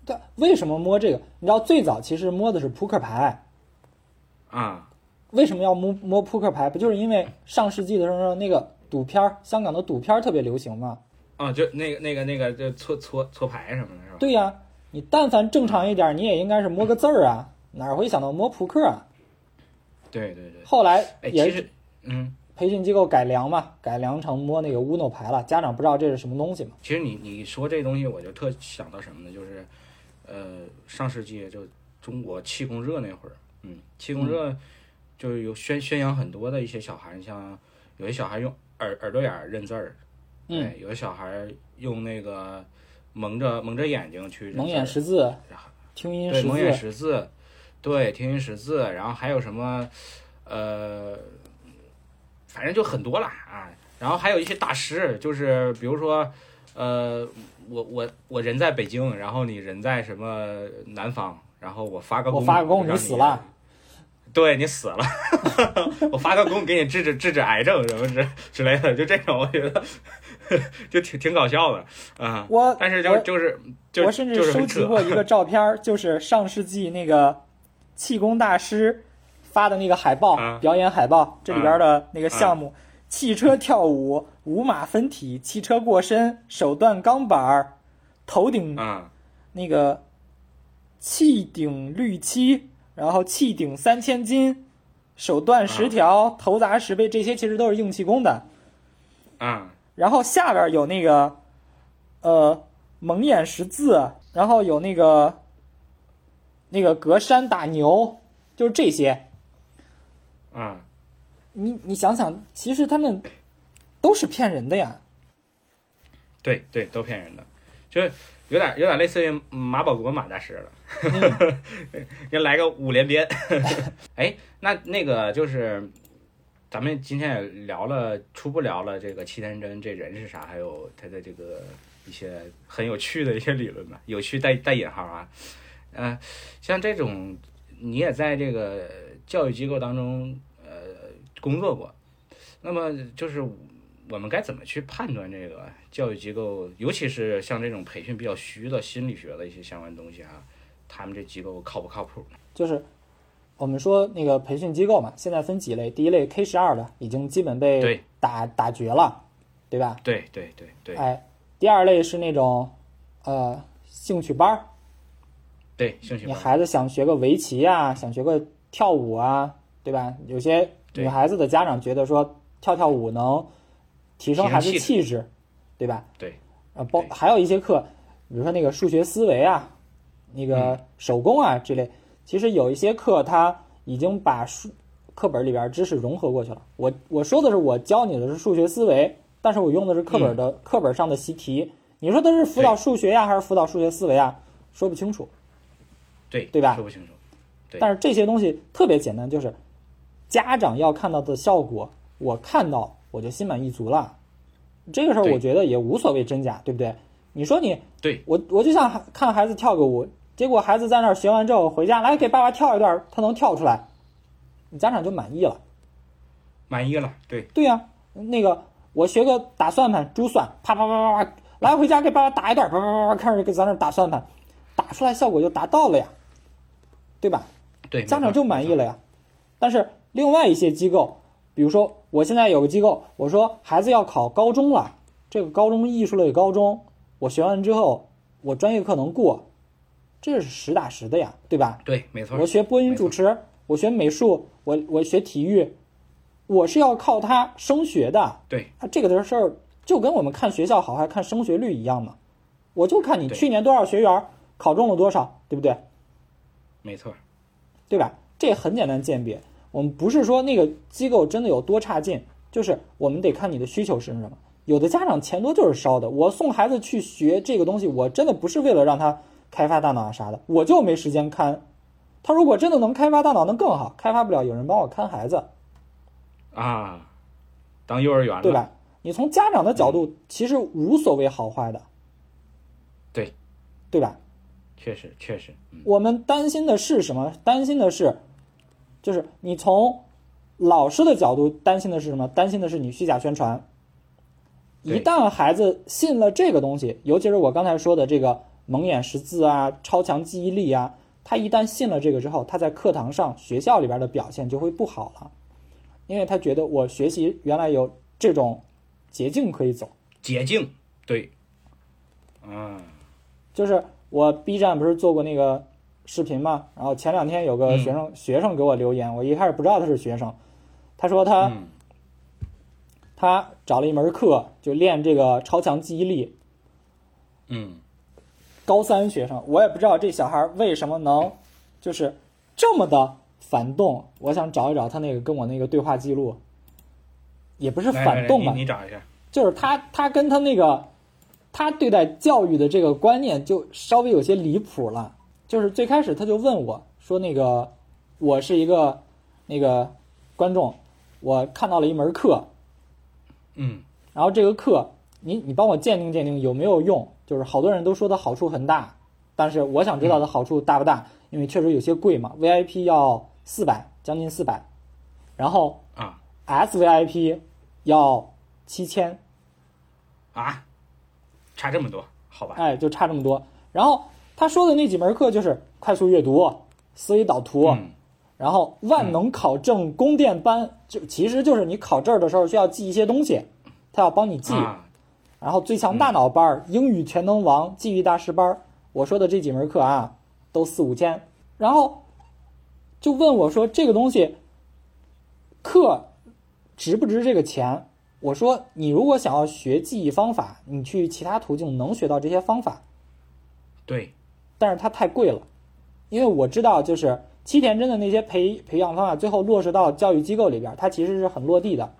对，为什么摸这个？你知道最早其实摸的是扑克牌，啊。为什么要摸摸扑克牌？不就是因为上世纪的时候那个赌片儿，香港的赌片儿特别流行嘛？啊，就那个那个那个，就搓搓搓牌什么的，是吧？对呀、你但凡正常一点，你也应该是摸个字儿啊，哪会想到摸扑克啊？对对对。后来哎，也是其实，嗯，培训机构改良嘛，改良成摸那个 Uno 牌了，家长不知道这是什么东西嘛？其实你你说这东西，我就特想到什么呢？就是，呃，上世纪就中国气功热那会儿，嗯，气功热就是有宣宣扬很多的一些小孩，像有些小孩用耳耳朵眼儿认字儿，嗯对，有的小孩用那个蒙着蒙着眼睛去蒙眼识字，听音识对蒙眼，识字，对天音识字，然后还有什么呃，反正就很多了啊。然后还有一些大师，就是比如说呃，我我我人在北京，然后你人在什么南方，然后我发个功，我发个功让你死了。对你死了，我发个功给你治治治治癌症什么之之类的，就这种我觉得 就挺挺搞笑的啊。我但是就就是就我甚至收集过一个照片，就是上世纪那个气功大师发的那个海报，啊。表演海报，这里边的那个项目：汽车跳舞、五马分体、汽车过身、手段钢板儿、头顶啊。那个气顶绿漆，然后气顶三千斤，手段十条，头砸十倍，这些其实都是硬气功的。啊。然后下边有那个，呃，蒙眼识字，然后有那个，那个隔山打牛，就是这些。啊！你你想想，其实他们都是骗人的呀。对对，都骗人的，就是有点有点类似于马保国马大师了，要来个五连鞭。哎，那那个就是咱们今天也聊了，初步聊了这个齐天真这人是啥，还有他的这个一些很有趣的一些理论吧，有趣带带引号啊。呃，像这种你也在这个教育机构当中呃工作过，那么就是我们该怎么去判断这个教育机构，尤其是像这种培训比较虚的心理学的一些相关东西啊，他们这机构靠不靠谱呢？就是我们说那个培训机构嘛，现在分几类，第一类 K 十二的已经基本被打打绝了，对吧？对对对对哎，第二类是那种呃兴趣班儿，对，兴趣班你孩子想学个围棋啊，想学个跳舞啊，对吧？有些女孩子的家长觉得说跳跳舞能提升孩子气质，对吧？对，啊，包还有一些课，比如说那个数学思维啊，那个嗯手工啊之类，其实有一些课它已经把数课本里边知识融合过去了。我我说的是我教你的是数学思维，但是我用的是课本的、课本上的习题。你说它是辅导数学呀，还是辅导数学思维啊？说不清楚。对对吧说不清楚。对但是这些东西特别简单，就是家长要看到的效果，我看到我就心满意足了。这个时候我觉得也无所谓真假，对不对？你说你对我我就想看孩子跳个舞，结果孩子在那儿学完之后回家来给爸爸跳一段，他能跳出来，你家长就满意了。满意了，对，对呀、那个我学个打算盘、珠算，啪啪啪啪啪，来回家给爸爸打一段，啪啪啪啪，开始给咱这打算盘，打出来效果就达到了呀，对吧？对，家长就满意了呀。但是另外一些机构，比如说我现在有个机构，我说孩子要考高中了，这个高中艺术类高中，我学完之后，我专业课能过，这是实打实的呀，对吧？对，没错。我学播音主持，我学美术，我我学体育，我是要靠它升学的。对，啊，这个的事儿就跟我们看学校好还看升学率一样嘛，我就看你去年多少学员，考中了多少，对不对？没错，对吧？这很简单鉴别。我们不是说那个机构真的有多差劲，就是我们得看你的需求是什么。有的家长钱多就是烧的，我送孩子去学这个东西，我真的不是为了让他开发大脑啊啥的，我就没时间看。他如果真的能开发大脑，那更好。开发不了，有人帮我看孩子，啊，当幼儿园了，对？吧？你从家长的角度，其实无所谓好坏的，对，对吧？确实确实，嗯，我们担心的是什么？担心的是，就是你从老师的角度担心的是什么？担心的是你虚假宣传。一旦孩子信了这个东西，尤其是我刚才说的这个蒙眼识字啊、超强记忆力啊，他一旦信了这个之后，他在课堂上、学校里边的表现就会不好了，因为他觉得我学习原来有这种捷径可以走。捷径，对，嗯，就是我 B 站不是做过那个视频嘛，然后前两天有个学生、学生给我留言，我一开始不知道他是学生，他说他、嗯。他找了一门课就练这个超强记忆力，嗯，高三学生，我也不知道这小孩为什么能就是这么的反动，我想找一找他那个跟我那个对话记录，也不是反动吧你找一下，就是他他跟他那个他对待教育的这个观念就稍微有些离谱了。就是最开始他就问我说：“那个我是一个那个观众，我看到了一门课，嗯，然后这个课你你帮我鉴定鉴定有没有用？就是好多人都说它好处很大，但是我想知道它好处大不大，因为确实有些贵嘛，VIP 要四百，将近四百，然后啊 SVIP 要七千。”啊，差这么多，好吧，哎，就差这么多。然后他说的那几门课就是快速阅读、思维导图，嗯然后万能考证宫殿班，就其实就是你考证的时候需要记一些东西，他要帮你记。啊，然后最强大脑班儿、英语全能王、记忆大师班儿，我说的这几门课啊，都四五千。然后就问我说这个东西课值不值这个钱？我说你如果想要学记忆方法，你去其他途径能学到这些方法，对，但是它太贵了，因为我知道就是七田真的那些培培养方法，最后落实到教育机构里边，它其实是很落地的，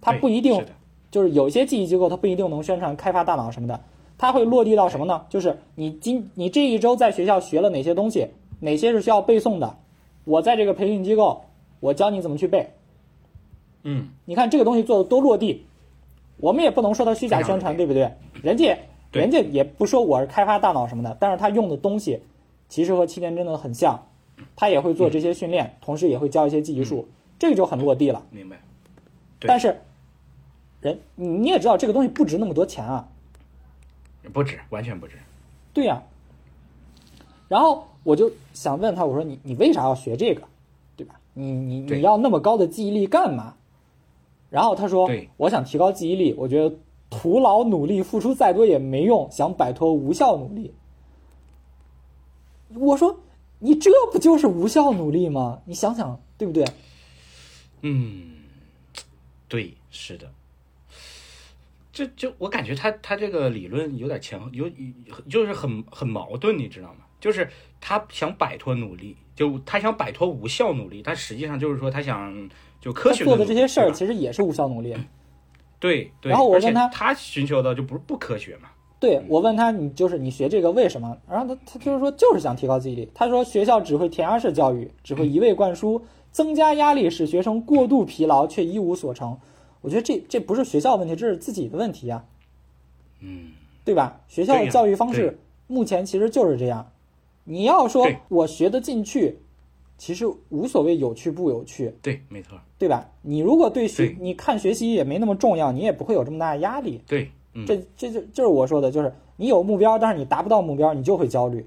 它不一定是就是有些记忆机构它不一定能宣传开发大脑什么的，它会落地到什么呢？就是你今你这一周在学校学了哪些东西，哪些是需要背诵的，我在这个培训机构，我教你怎么去背。嗯，你看这个东西做的多落地，我们也不能说它虚假宣传，对不对？人家人家也不说我是开发大脑什么的，但是他用的东西其实和七天真的很像，他也会做这些训练，同时也会教一些记忆术，这个就很落地了。明白，但是人你你也知道这个东西不值那么多钱啊，不值，完全不值，对呀、然后我就想问他，我说你你为啥要学这个，对吧？你你你要那么高的记忆力干嘛？然后他说，我想提高记忆力，我觉得徒劳努力付出再多也没用，想摆脱无效努力。我说你这不就是无效努力吗？你想想对不对？嗯，对，是的。这就我感觉他他这个理论有点前后有就是很很矛盾，你知道吗？就是他想摆脱努力，就他想摆脱无效努力，但实际上就是说他想就科学他做的这些事儿其实也是无效努力。对对，然后我问他他寻求的就不是不科学嘛，对我问他，你就是你学这个为什么？然后他他就是说就是想提高记忆力。他说学校只会填鸭式教育，只会一味灌输，增加压力，使学生过度疲劳却一无所成。我觉得这这不是学校问题，这是自己的问题呀、嗯，对吧？学校的教育方式目前其实就是这样。你要说我学得进去，其实无所谓有趣不有趣，对，没错，对吧？你如果对学对你看学习也没那么重要，你也不会有这么大的压力。对，嗯，这这就就是我说的，就是你有目标，但是你达不到目标，你就会焦虑。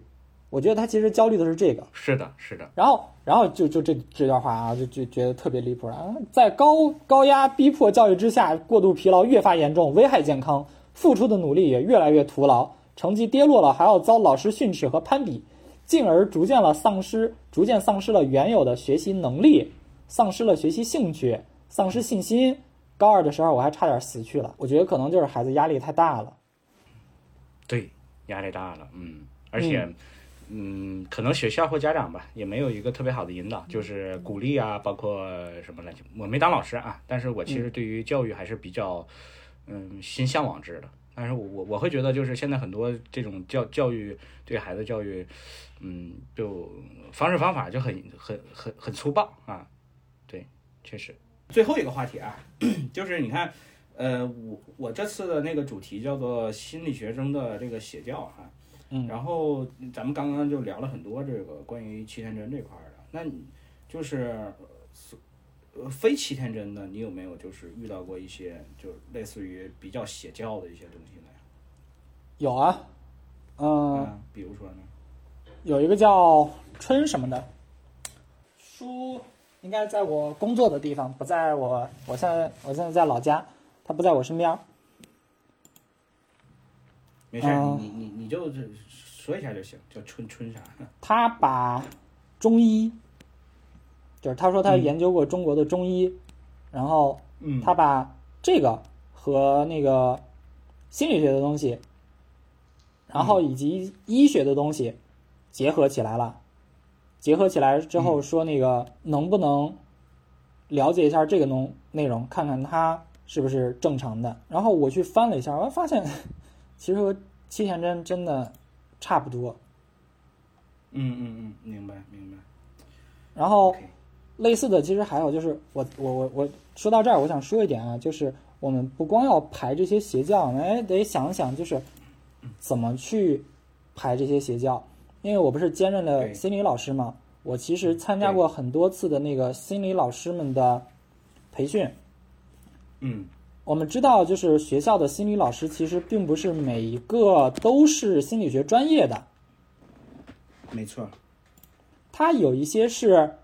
我觉得他其实焦虑的是这个，是的，是的，然后然后就就这这段话啊，就就觉得特别离谱啊！在高高压逼迫教育之下，过度疲劳越发严重，危害健康，付出的努力也越来越徒劳，成绩跌落了，还要遭老师训斥和攀比，进而逐渐了丧失，逐渐丧失了原有的学习能力，丧失了学习兴趣，丧失信心。高二的时候，我还差点死去了。我觉得可能就是孩子压力太大了。对，压力大了，嗯，而且，嗯，可能学校或家长吧，也没有一个特别好的引导，就是鼓励啊，包括什么来着？我没当老师啊，但是我其实对于教育还是比较，嗯，心向往之的。但是我我我会觉得，就是现在很多这种教教育对孩子教育，嗯，就方式方法就很很很很粗暴啊，对，确实。最后一个话题啊，就是你看，呃，我我这次的那个主题叫做心理学中的这个邪教啊，嗯然后咱们刚刚就聊了很多这个关于七天真这块儿的，那你就是呃非七天真的，你有没有就是遇到过一些就类似于比较邪教的一些东西呢？有啊，嗯、啊，比如说呢？有一个叫春什么的书，应该在我工作的地方，不在我我现在我现在在老家，他不在我身边。没事，嗯你你你你就是说一下就行，叫春春啥？他把中医，就是他说他嗯研究过中国的中医，然后嗯他把这个和那个心理学的东西，然后以及医学的东西结合起来了。结合起来之后说那个能不能了解一下这个内内容，看看它是不是正常的。然后我去翻了一下，我发现 其实和七田真真的差不多。嗯嗯嗯，明白明白。然后类似的，其实还有就是我我我我说到这儿，我想说一点啊，就是我们不光要排这些邪教，哎，得想想就是怎么去排这些邪教。因为我不是兼任了心理老师嘛，我其实参加过很多次的那个心理老师们的培训。嗯我们知道，就是学校的心理老师其实并不是每一个都是心理学专业的，没错。他有一些是，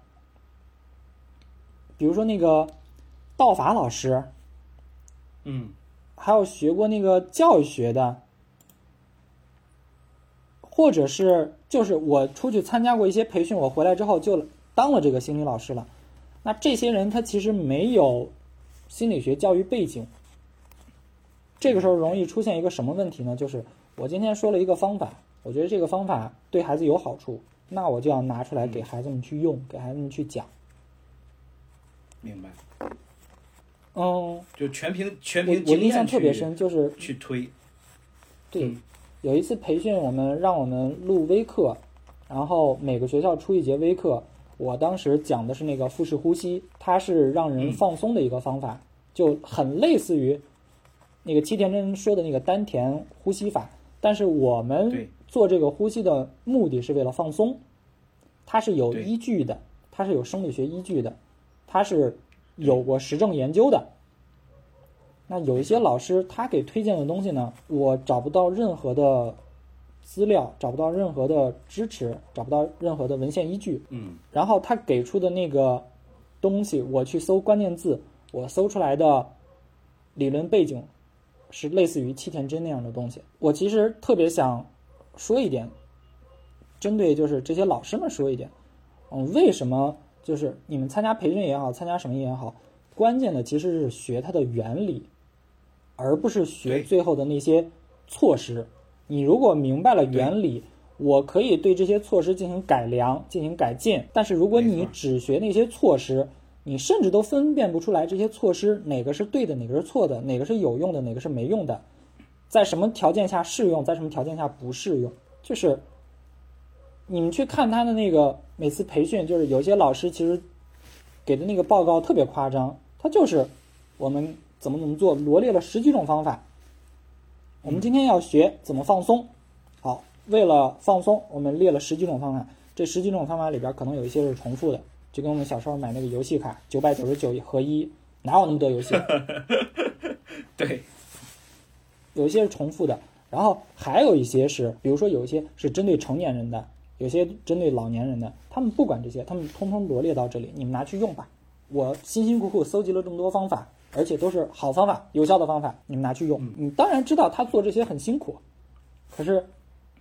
比如说那个道法老师，嗯还有学过那个教育学的，或者是就是我出去参加过一些培训，我回来之后就当了这个心理老师了。那这些人他其实没有心理学教育背景，这个时候容易出现一个什么问题呢？就是我今天说了一个方法，我觉得这个方法对孩子有好处，那我就要拿出来给孩子们去用，给孩子们去讲。明白。嗯，就全凭全凭经验我印象特别深，就是去推。对嗯，有一次培训，我们让我们录微课，然后每个学校出一节微课。我当时讲的是那个腹式呼吸，它是让人嗯放松的一个方法，就很类似于那个七田真说的那个丹田呼吸法。但是我们做这个呼吸的目的是为了放松，它是有依据的，它是有生理学依据的，它是有过实证研究的。那有一些老师他给推荐的东西呢，我找不到任何的资料，找不到任何的支持，找不到任何的文献依据。嗯然后他给出的那个东西，我去搜关键字，我搜出来的理论背景是类似于七田真那样的东西。我其实特别想说一点，针对就是这些老师们说一点，嗯，为什么就是你们参加培训也好，参加什么也好，关键的其实是学它的原理，而不是学最后的那些措施。你如果明白了原理，我可以对这些措施进行改良、进行改进。但是如果你只学那些措施，你甚至都分辨不出来这些措施哪个是对的，哪个是错的，哪个是有用的，哪个是没用的，在什么条件下适用，在什么条件下不适用，就是你们去看他的那个每次培训，就是有些老师其实给的那个报告特别夸张，他就是我们怎么怎么做，罗列了十几种方法。我们今天要学怎么放松，好，为了放松，我们列了十几种方法。这这十几种方法里边可能有一些是重复的，就跟我们小时候买那个游戏卡，九百九十九合一，哪有那么多游戏？对，有一些是重复的，然后还有一些是，比如说有一些是针对成年人的，有些针对老年人的，他们不管这些，他们通通罗列到这里，你们拿去用吧。我辛辛苦苦搜集了这么多方法，而且都是好方法、有效的方法，你们拿去用。你当然知道他做这些很辛苦，可是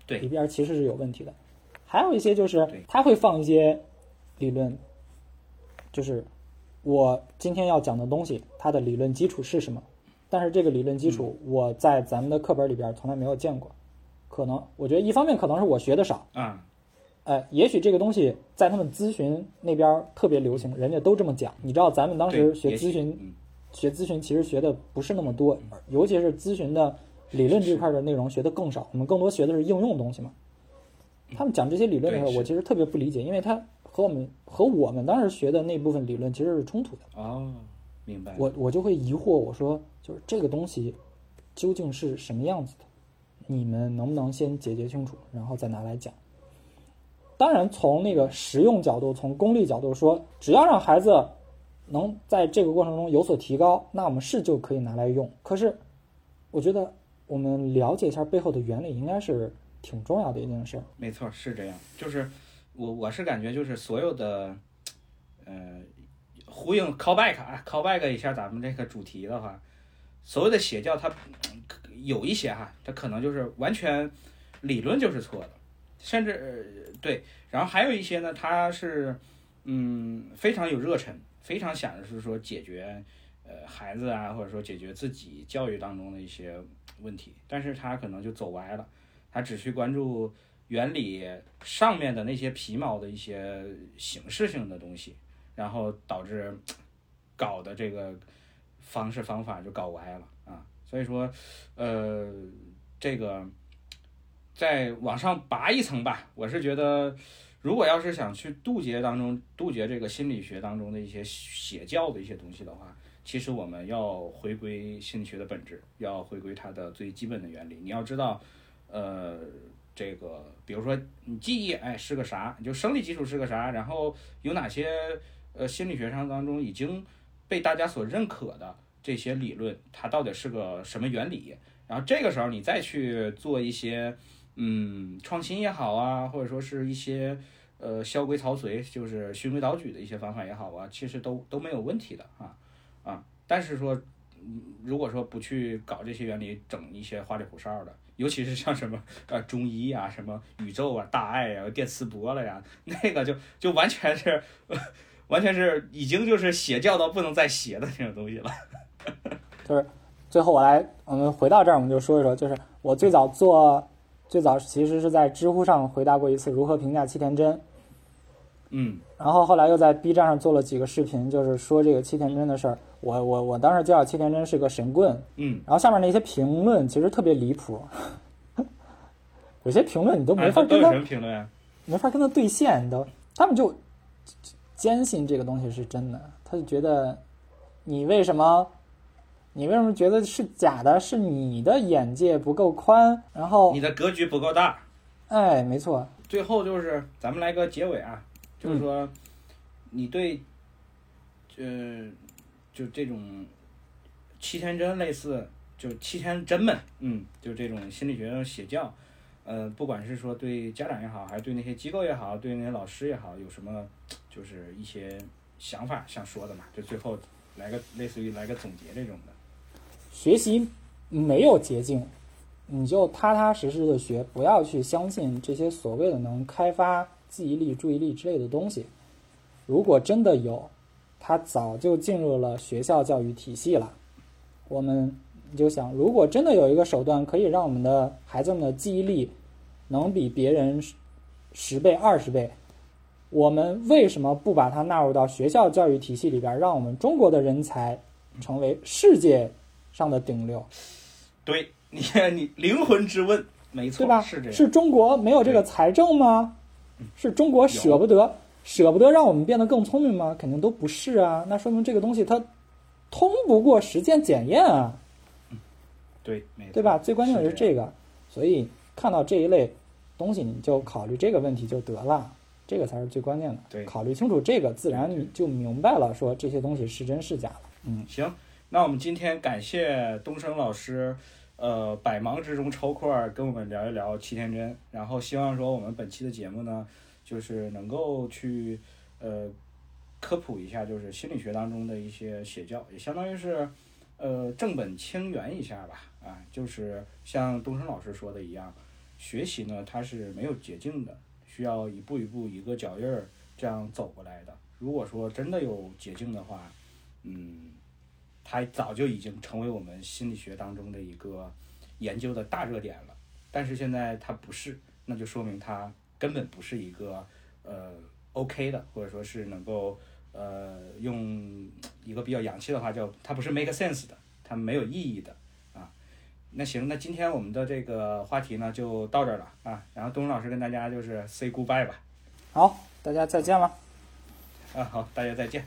对里边其实是有问题的。还有一些就是他会放一些理论，就是我今天要讲的东西，它的理论基础是什么？但是这个理论基础我在咱们的课本里边从来没有见过，可能我觉得一方面可能是我学的少，啊，呃，也许这个东西在他们咨询那边特别流行，人家都这么讲。你知道咱们当时学咨询，嗯学咨询其实学的不是那么多，尤其是咨询的理论这块的内容学的更少，我们更多学的是应用东西嘛。他们讲这些理论的时候，我其实特别不理解，因为他和我们和我们当时学的那部分理论其实是冲突的。哦，明白。我我就会疑惑，我说就是这个东西究竟是什么样子的？你们能不能先解决清楚，然后再拿来讲？当然，从那个实用角度，从功利角度说，只要让孩子能在这个过程中有所提高，那我们是就可以拿来用。可是，我觉得我们了解一下背后的原理，应该是挺重要的一件事。没错，是这样。就是我我是感觉就是所有的，呃，呼应 callback 啊，callback 一下咱们这个主题的话，所谓的邪教它有一些哈，它可能就是完全理论就是错的，甚至、对，然后还有一些呢，它是嗯非常有热忱，非常想着是说解决呃孩子啊，或者说解决自己教育当中的一些问题，但是他可能就走歪了。他只去关注原理上面的那些皮毛的一些形式性的东西，然后导致 搞的这个方式方法就搞歪了啊。所以说，呃，这个再往上拔一层吧，我是觉得，如果要是想去杜绝当中杜绝这个心理学当中的一些邪教的一些东西的话，其实我们要回归心理学的本质，要回归它的最基本的原理。你要知道。呃，这个比如说你记忆，哎，是个啥？就生理基础是个啥？然后有哪些呃心理学上当中已经被大家所认可的这些理论，它到底是个什么原理？然后这个时候你再去做一些嗯创新也好啊，或者说是一些呃萧规曹随，就是循规蹈矩的一些方法也好啊，其实都都没有问题的啊啊。但是说，如果说不去搞这些原理，整一些花里胡哨的。尤其是像什么呃中医啊、什么宇宙啊、大爱啊、电磁波了呀，那个就就完全是，完全是已经就是邪教到不能再邪的那种东西了。就是最后我来，我们回到这儿，我们就说一说，就是我最早做，最早其实是在知乎上回答过一次如何评价七田真，嗯。然后后来又在 B 站上做了几个视频，就是说这个七田真的事儿。我我我当时介绍七田真是个神棍，嗯，然后下面那些评论其实特别离谱，有些评论你都没法跟他什么评论啊？没法跟他对线，你都。他们就坚信这个东西是真的，他就觉得你为什么你为什么觉得是假的？是你的眼界不够宽，然后你的格局不够大。哎，没错，最后就是咱们来个结尾啊，就是说你对，呃，就这种七天真类似，就七天真们，嗯，就这种心理学写教，呃，不管是说对家长也好，还是对那些机构也好，对那些老师也好，有什么就是一些想法想说的嘛？就最后来个类似于来个总结这种的。学习没有捷径，你就踏踏实实的学，不要去相信这些所谓的能开发记忆力、注意力之类的东西。如果真的有，它早就进入了学校教育体系了。我们就想，如果真的有一个手段可以让我们的孩子们的记忆力能比别人十十倍、二十倍，我们为什么不把它纳入到学校教育体系里边，让我们中国的人才成为世界上的顶流，对 你，你灵魂之问，没错，对吧？是这样。是中国没有这个财政吗？是中国舍不得舍不得让我们变得更聪明吗？肯定都不是啊。那说明这个东西它通不过实践检验啊，对，没错，对吧？最关键的是这个，所以看到这一类东西，你就考虑这个问题就得了。这个才是最关键的。对考虑清楚这个，自然你就明白了，说这些东西是真是假了。嗯，行，那我们今天感谢东升老师，呃，百忙之中抽空儿跟我们聊一聊七天真，然后希望说我们本期的节目呢，就是能够去呃科普一下，就是心理学当中的一些邪教，也相当于是呃正本清源一下吧，啊，就是像东升老师说的一样，学习呢它是没有捷径的，需要一步一步一个脚印儿这样走过来的。如果说真的有捷径的话，嗯，它早就已经成为我们心理学当中的一个研究的大热点了。但是现在它不是，那就说明它根本不是一个呃 OK 的，或者说是能够呃用一个比较洋气的话叫它不是 make sense 的，它没有意义的啊。那行，那今天我们的这个话题呢就到这儿了啊。然后东东老师跟大家就是 say goodbye 吧。好，大家再见了。啊，好，大家再见。